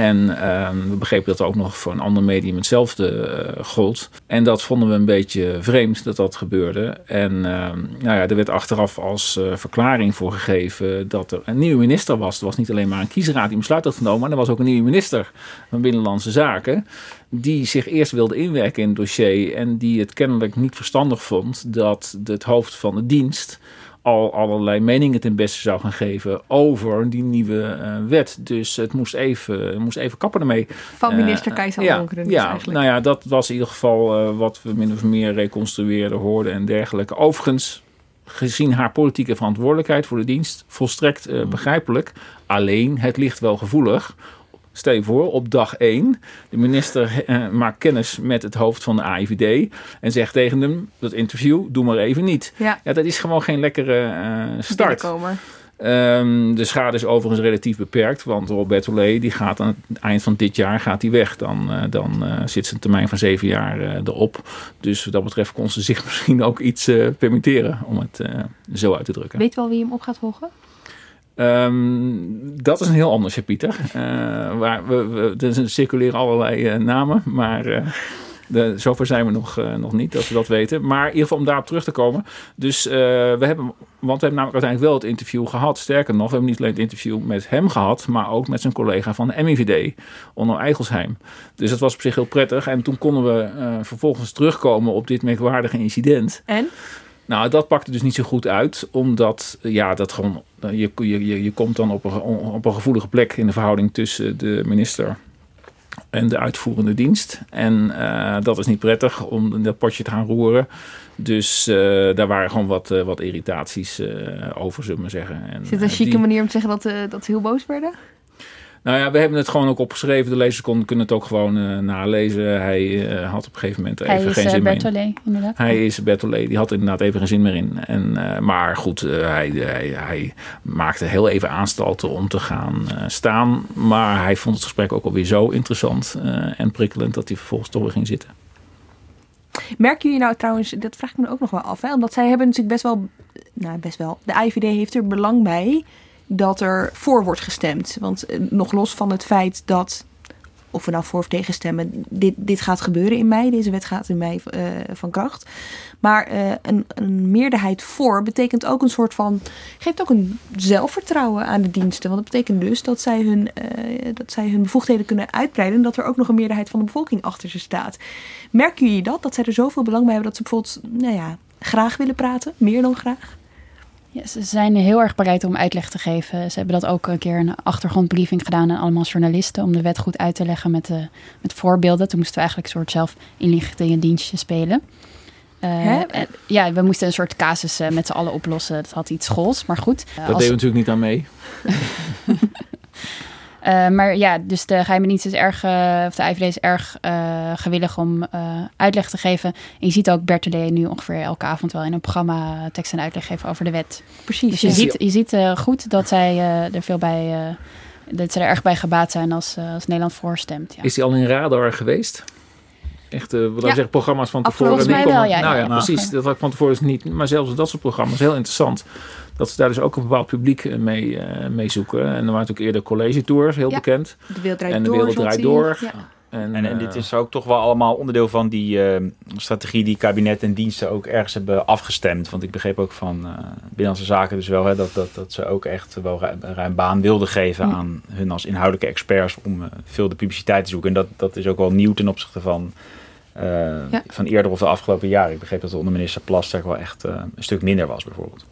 En ehm, we begrepen dat ook nog voor een ander medium hetzelfde eh, gold. En dat vonden we een beetje vreemd dat dat gebeurde. En ehm, nou ja, er werd achteraf als eh, verklaring voor gegeven dat er een nieuwe minister was. Er was niet alleen maar een kiesraad die besluit had genomen, maar er was ook een nieuwe minister van Binnenlandse Zaken. Die zich eerst wilde inwerken in het dossier en die het kennelijk niet verstandig vond dat het hoofd van de dienst al allerlei meningen ten beste zou gaan geven over die nieuwe eh, wet. Dus het moest even, moest even kappen ermee. Van minister Eh, Kajsa ja, Ollongren dus ja, eigenlijk. nou ja, dat was in ieder geval eh, wat we min of meer reconstrueerden, hoorden en dergelijke. Overigens, gezien haar politieke verantwoordelijkheid voor de dienst, volstrekt begrijpelijk. Alleen, het ligt wel gevoelig. Stel je voor, op dag 1, de minister eh, maakt kennis met het hoofd van de AIVD en zegt tegen hem, dat interview, doe maar even niet. Ja. dat is gewoon geen lekkere eh, start. Ehm, de schade is overigens relatief beperkt, want Robert Olé die gaat aan het eind van dit jaar gaat hij weg. Dan, eh, dan eh, zit zijn termijn van zeven jaar erop. Dus wat dat betreft kon ze zich misschien ook iets permitteren, om het zo uit te drukken. Weet je wel wie hem op gaat volgen? Ehm, dat is een heel ander Pieter. Eh, waar we, er circuleren allerlei eh, namen, maar eh, de, zover zijn we nog, eh, nog niet dat we dat weten. Maar in ieder geval om daarop terug te komen. Dus we hebben, want we hebben namelijk uiteindelijk wel het interview gehad. Sterker nog, we hebben niet alleen het interview met hem gehad, maar ook met zijn collega van de MIVD, Onno Eigelsheim. Dus dat was op zich heel prettig. En toen konden we vervolgens terugkomen op dit merkwaardige incident. En? Nou, dat pakte dus niet zo goed uit, omdat ja, dat gewoon, je, je, je, je komt dan op een, op een gevoelige plek in de verhouding tussen de minister en de uitvoerende dienst. En eh, dat is niet prettig om in dat potje te gaan roeren. Dus eh, daar waren gewoon wat, eh, wat irritaties eh, over, zullen we maar zeggen. En, Is een eh, chique die- manier om te zeggen dat, eh, dat ze heel boos werden? Nou ja, we hebben het gewoon ook opgeschreven. De lezers kon, kunnen het ook gewoon uh, nalezen. Hij uh, had op een gegeven moment even geen uh, zin Bertolet, meer in. inderdaad. Hij is Bertolet. Die had inderdaad even geen zin meer in. En, maar goed, hij, hij, hij, maakte heel even aanstalten om te gaan staan. Maar hij vond het gesprek ook alweer zo interessant en prikkelend... dat hij vervolgens toch weer ging zitten. Merken jullie nou trouwens, dat vraag ik me ook nog wel af, hè? omdat zij hebben natuurlijk best wel, nou best wel, de IVD heeft er belang bij dat er voor wordt gestemd. Want eh, nog los van het feit dat, of we nou voor of tegen stemmen, dit, dit gaat gebeuren in mei, deze wet gaat in mei uh, van kracht. Maar uh, een, een, meerderheid voor betekent ook een soort van, geeft ook een zelfvertrouwen aan de diensten. Want dat betekent dus dat zij hun, dat zij hun bevoegdheden kunnen uitbreiden en dat er ook nog een meerderheid van de bevolking achter ze staat. Merken jullie dat? Dat zij er zoveel belang bij hebben dat ze bijvoorbeeld, nou ja, graag willen praten, meer dan graag? Ja, ze zijn heel erg bereid om uitleg te geven. Ze hebben dat ook een keer een achtergrondbriefing gedaan aan allemaal journalisten om de wet goed uit te leggen met, de, met voorbeelden. Toen moesten we eigenlijk een soort zelf inlichtingendienstje spelen. Uh, en, ja, we moesten een soort casus uh, met z'n allen oplossen. Dat had iets schools, maar goed. Uh, dat als... deden we natuurlijk niet aan mee. Uh, maar ja, dus de geheime dienst is erg, uh, of de IVD is erg uh, gewillig om uitleg te geven. En je ziet ook Bertolet nu ongeveer elke avond wel in een programma tekst en uitleg geven over de wet. Precies. Dus je ja. ziet, je ziet goed dat zij er veel bij, dat ze er erg bij gebaat zijn als, als Nederland voorstemt. Ja. Is hij al in radar geweest? Echt, uh, wat ja. zeggen, programma's van tevoren. Volgens mij wel, ja. Nou ja, precies. Dat had ik van tevoren dus niet. Maar zelfs dat soort programma's, heel interessant. Dat ze daar dus ook een bepaald publiek mee, uh, mee zoeken. En er waren natuurlijk eerder college tours, heel ja. bekend. De wereld draait en de door. wereld draait door. Ja. En, en, en, dit is ook toch wel allemaal onderdeel van die uh, strategie die kabinet en diensten ook ergens hebben afgestemd. Want ik begreep ook van uh, Binnenlandse Zaken dus wel hè, dat, dat, dat ze ook echt wel ruim, ruim baan wilden geven mm. aan hun als inhoudelijke experts om uh, veel de publiciteit te zoeken. En dat, dat is ook wel nieuw ten opzichte van ja. van eerder of de afgelopen jaren. Ik begreep dat het onder minister Plasterk wel echt een stuk minder was, bijvoorbeeld.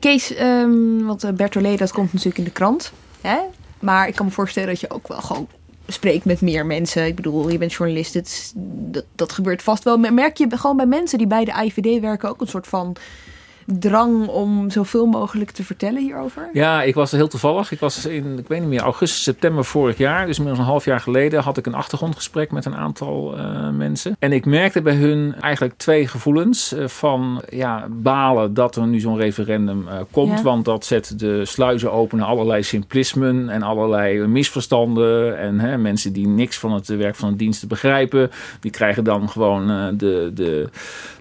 Kees, um, want Bertolet, dat komt natuurlijk in de krant. Hè? Maar ik kan me voorstellen dat je ook wel gewoon spreekt met meer mensen. Ik bedoel, je bent journalist, dat, dat gebeurt vast wel. Merk je gewoon bij mensen die bij de IVD werken ook een soort van drang om zoveel mogelijk te vertellen hierover? Ja, ik was heel toevallig. Ik was in, ik weet niet meer, augustus, september vorig jaar, dus inmiddels een half jaar geleden, had ik een achtergrondgesprek met een aantal uh, mensen. En ik merkte bij hun eigenlijk twee gevoelens uh, van ja, balen dat er nu zo'n referendum uh, komt, ja. want dat zet de sluizen open naar allerlei simplismen en allerlei misverstanden en hè, mensen die niks van het werk van de diensten begrijpen, die krijgen dan gewoon de, de,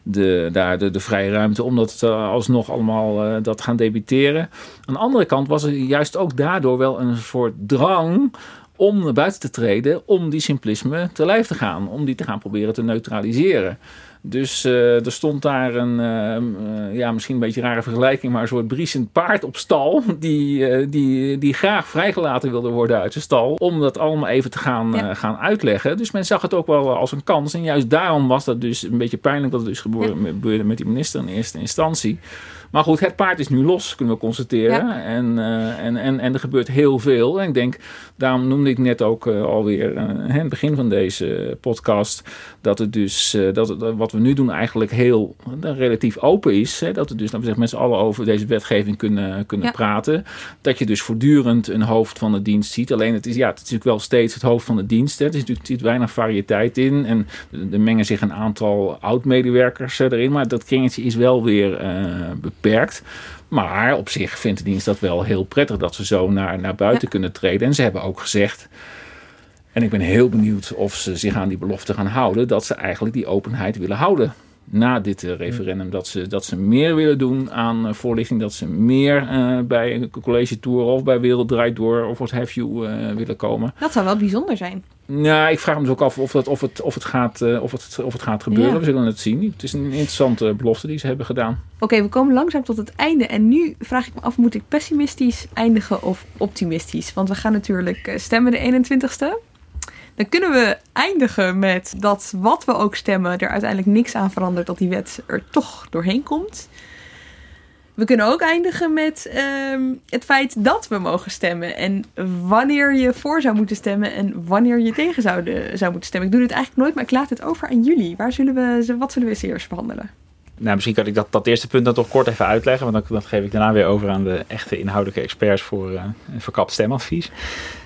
de, daar de, de vrije ruimte om dat alsnog allemaal uh, dat gaan debiteren. Aan de andere kant was er juist ook daardoor wel een soort drang om naar buiten te treden, om die simplisme te lijf te gaan, om die te gaan proberen te neutraliseren. Dus uh, er stond daar een, uh, ja, misschien een beetje een rare vergelijking, maar een soort briesend paard op stal. Die, uh, die, die graag vrijgelaten wilde worden uit de stal. Om dat allemaal even te gaan, ja. gaan uitleggen. Dus men zag het ook wel als een kans. En juist daarom was dat dus een beetje pijnlijk dat het dus gebeurde ja. met die minister in eerste instantie. Maar goed, het paard is nu los, kunnen we constateren. Ja. En, uh, en, en, en er gebeurt heel veel. En ik denk, daarom noemde ik net ook uh, alweer uh, in het begin van deze podcast... dat het dus, dat het, wat we nu doen eigenlijk heel relatief open is. Hè, dat we dus, laten we zeggen, met z'n allen over deze wetgeving kunnen, kunnen ja. praten. Dat je dus voortdurend een hoofd van de dienst ziet. Alleen het is, ja, het is natuurlijk wel steeds het hoofd van de dienst. Hè. Er zit natuurlijk weinig variëteit in. En er mengen zich een aantal oud-medewerkers erin. Maar dat kringetje is wel weer beperkt beperkt. Maar op zich vindt de dienst dat wel heel prettig dat ze zo naar, naar buiten ja. kunnen treden. En ze hebben ook gezegd, en ik ben heel benieuwd of ze zich aan die belofte gaan houden, dat ze eigenlijk die openheid willen houden na dit uh, referendum. Dat ze, dat ze meer willen doen aan uh, voorlichting. Dat ze meer uh, bij een college tour of bij Wereld Draait Door of wat have you willen komen. Dat zou wel bijzonder zijn. Nou, ik vraag me dus ook af of, dat, of, het, of, het, gaat, of, het, of het gaat gebeuren. Ja. We zullen het zien. Het is een interessante belofte die ze hebben gedaan. Oké, okay, we komen langzaam tot het einde. En nu vraag ik me af, moet ik pessimistisch eindigen of optimistisch? Want we gaan natuurlijk stemmen de 21ste. Dan kunnen we eindigen met dat wat we ook stemmen, er uiteindelijk niks aan verandert dat die wet er toch doorheen komt. We kunnen ook eindigen met um, het feit dat we mogen stemmen. En wanneer je voor zou moeten stemmen en wanneer je tegen zou, de, zou moeten stemmen. Ik doe dit eigenlijk nooit, maar ik laat het over aan jullie. Waar zullen we, wat zullen we eens eerst behandelen? Nou, misschien kan ik dat, dat eerste punt dan toch kort even uitleggen. Want dan, geef ik daarna weer over aan de echte inhoudelijke experts voor uh, verkapt stemadvies.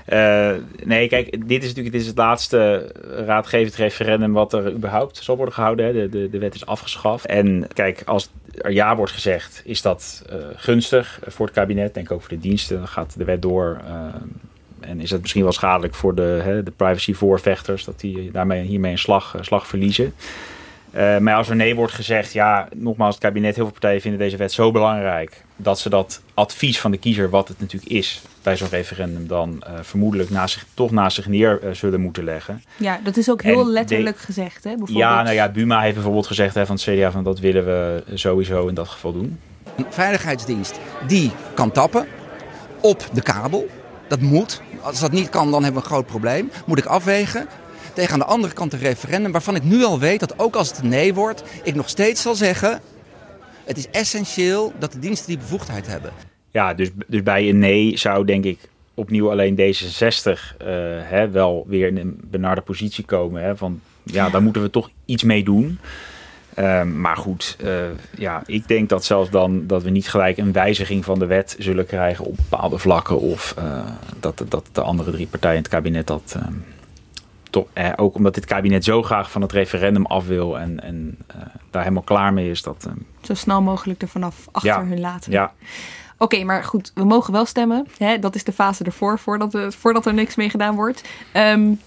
Uh, nee, kijk, dit is natuurlijk dit is het laatste raadgevend referendum wat er überhaupt zal worden gehouden. Hè. De, de, de wet is afgeschaft. En kijk, als er ja wordt gezegd, is dat uh, gunstig voor het kabinet. Denk ook voor de diensten. Dan gaat de wet door. en is het misschien wel schadelijk voor de, de privacy-voorvechters, dat die daarmee hiermee een slag, slag verliezen. Uh, maar als er nee wordt gezegd, ja, nogmaals, het kabinet, heel veel partijen vinden deze wet zo belangrijk dat ze dat advies van de kiezer, wat het natuurlijk is bij zo'n referendum, dan uh, vermoedelijk naast zich, toch naast zich neer uh, zullen moeten leggen. Ja, dat is ook heel en letterlijk de, gezegd, hè? Bijvoorbeeld. Ja, nou ja, Buma heeft bijvoorbeeld gezegd hè, van het CDA van dat willen we sowieso in dat geval doen. Een veiligheidsdienst die kan tappen op de kabel. Dat moet. Als dat niet kan, dan hebben we een groot probleem. Moet ik afwegen tegen aan de andere kant een referendum waarvan ik nu al weet dat ook als het nee wordt, ik nog steeds zal zeggen: het is essentieel dat de diensten die bevoegdheid hebben. Ja, dus, dus bij een nee zou denk ik opnieuw alleen D66 uh, hè, wel weer in een benarde positie komen. Hè, van ja, daar moeten we toch iets mee doen. Uh, maar goed, uh, ja, ik denk dat zelfs dan dat we niet gelijk een wijziging van de wet zullen krijgen op bepaalde vlakken. Of uh, dat, dat de andere drie partijen in het kabinet dat, ehm, toch, eh, ook omdat dit kabinet zo graag van het referendum af wil en, en uh, daar helemaal klaar mee is. Dat, uh, zo snel mogelijk er vanaf achter ja, hun laten. Ja. Oké, okay, maar goed, we mogen wel stemmen. Hè? Dat is de fase ervoor, voordat, we, voordat er niks mee gedaan wordt. Um,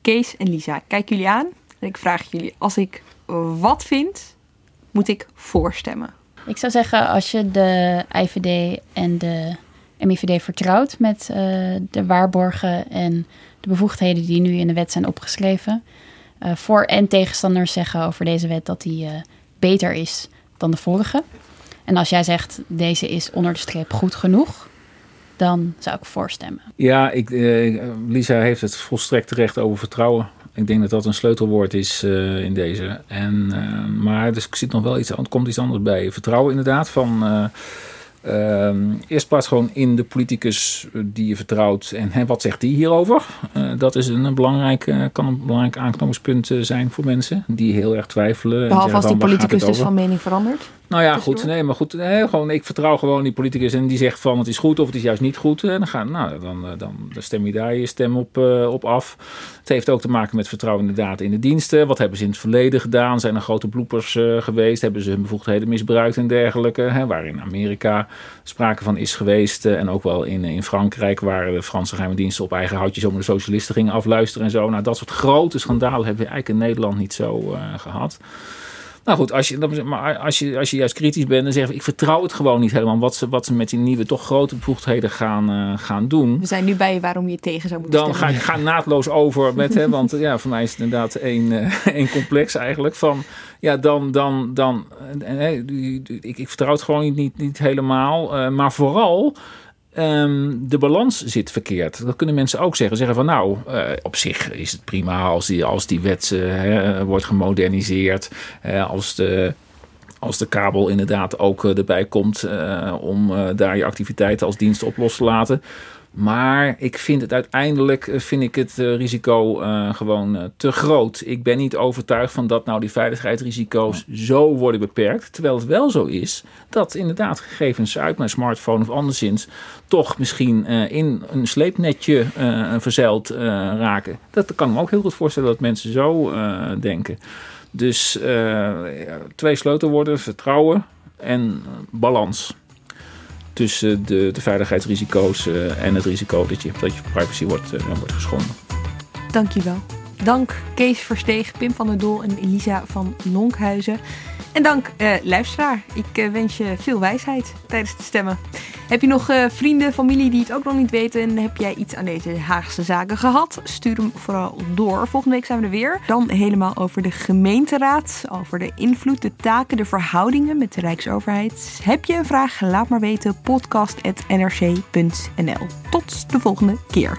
Kees en Lisa, kijk jullie aan. En ik vraag jullie, als ik wat vind, moet ik voorstemmen? Ik zou zeggen, als je de IVD en de MIVD vertrouwt met uh, de waarborgen en de bevoegdheden die nu in de wet zijn opgeschreven. Uh, voor- en tegenstanders zeggen over deze wet dat die uh, beter is dan de vorige. En als jij zegt deze is onder de streep goed genoeg, dan zou ik voorstemmen. Ja, ik, uh, Lisa heeft het volstrekt terecht over vertrouwen. Ik denk dat dat een sleutelwoord is in deze. En, maar dus ik zit nog wel iets, er komt iets anders bij. Vertrouwen inderdaad van Uh, eerst plaats gewoon in de politicus die je vertrouwt en hè, wat zegt die hierover. Uh, dat is een, belangrijk, uh, kan een belangrijk aanknopingspunt zijn voor mensen die heel erg twijfelen. Behalve en als die politicus dus van mening verandert. Nou ja, goed. Nee, maar goed. Nee, gewoon, ik vertrouw gewoon die politicus en die zegt van het is goed of het is juist niet goed. En dan, gaan, nou, dan, dan, dan stem je daar je stem op, uh, op af. Het heeft ook te maken met vertrouwen inderdaad in de diensten. Wat hebben ze in het verleden gedaan? Zijn er grote bloepers uh, geweest? Hebben ze hun bevoegdheden misbruikt en dergelijke? Hè, waar in Amerika sprake van is geweest. Uh, en ook wel in, in Frankrijk, waar de Franse geheime diensten op eigen houtje zomaar de socialisten gingen afluisteren en zo. Nou, dat soort grote schandalen hebben we eigenlijk in Nederland niet zo gehad. Nou goed, als je, maar als je, als je juist kritisch bent en zegt ik vertrouw het gewoon niet helemaal wat ze, wat ze met die nieuwe toch grote bevoegdheden gaan, uh, gaan doen. We zijn nu bij waarom je tegen zou moeten Dan ga ik ga naadloos over met, hè, want ja, voor mij is het inderdaad één, uh, één complex eigenlijk. Van ja, dan, dan, dan uh, ik, ik vertrouw het gewoon niet, niet, niet helemaal. maar vooral Um, de balans zit verkeerd. Dat kunnen mensen ook zeggen. Zeggen van nou, uh, op zich is het prima als die, als die wet uh, wordt gemoderniseerd. Uh, als de als de kabel inderdaad ook erbij komt om daar je activiteiten als dienst op los te laten. Maar ik vind het uiteindelijk vind ik het uh, risico uh, gewoon uh, te groot. Ik ben niet overtuigd van dat nou die veiligheidsrisico's zo worden beperkt. Terwijl het wel zo is dat inderdaad gegevens uit mijn smartphone of anderszins toch misschien in een sleepnetje verzeild raken. Dat kan ik me ook heel goed voorstellen dat mensen zo denken. Dus twee sleutelwoorden: vertrouwen en balans tussen de, de veiligheidsrisico's uh, en het risico dat je, dat je privacy wordt, uh, wordt geschonden. Dankjewel. Dank Kees Versteeg, Pim van der Dol en Elisa van Lonkhuizen. En dank uh, luisteraar. Ik wens je veel wijsheid tijdens het stemmen. Heb je nog uh, vrienden, familie die het ook nog niet weten? En heb jij iets aan deze Haagse zaken gehad? Stuur hem vooral door. Volgende week zijn we er weer. Dan helemaal over de gemeenteraad. Over de invloed, de taken, de verhoudingen met de Rijksoverheid. Heb je een vraag? Laat maar weten. podcast.nrc.nl Tot de volgende keer.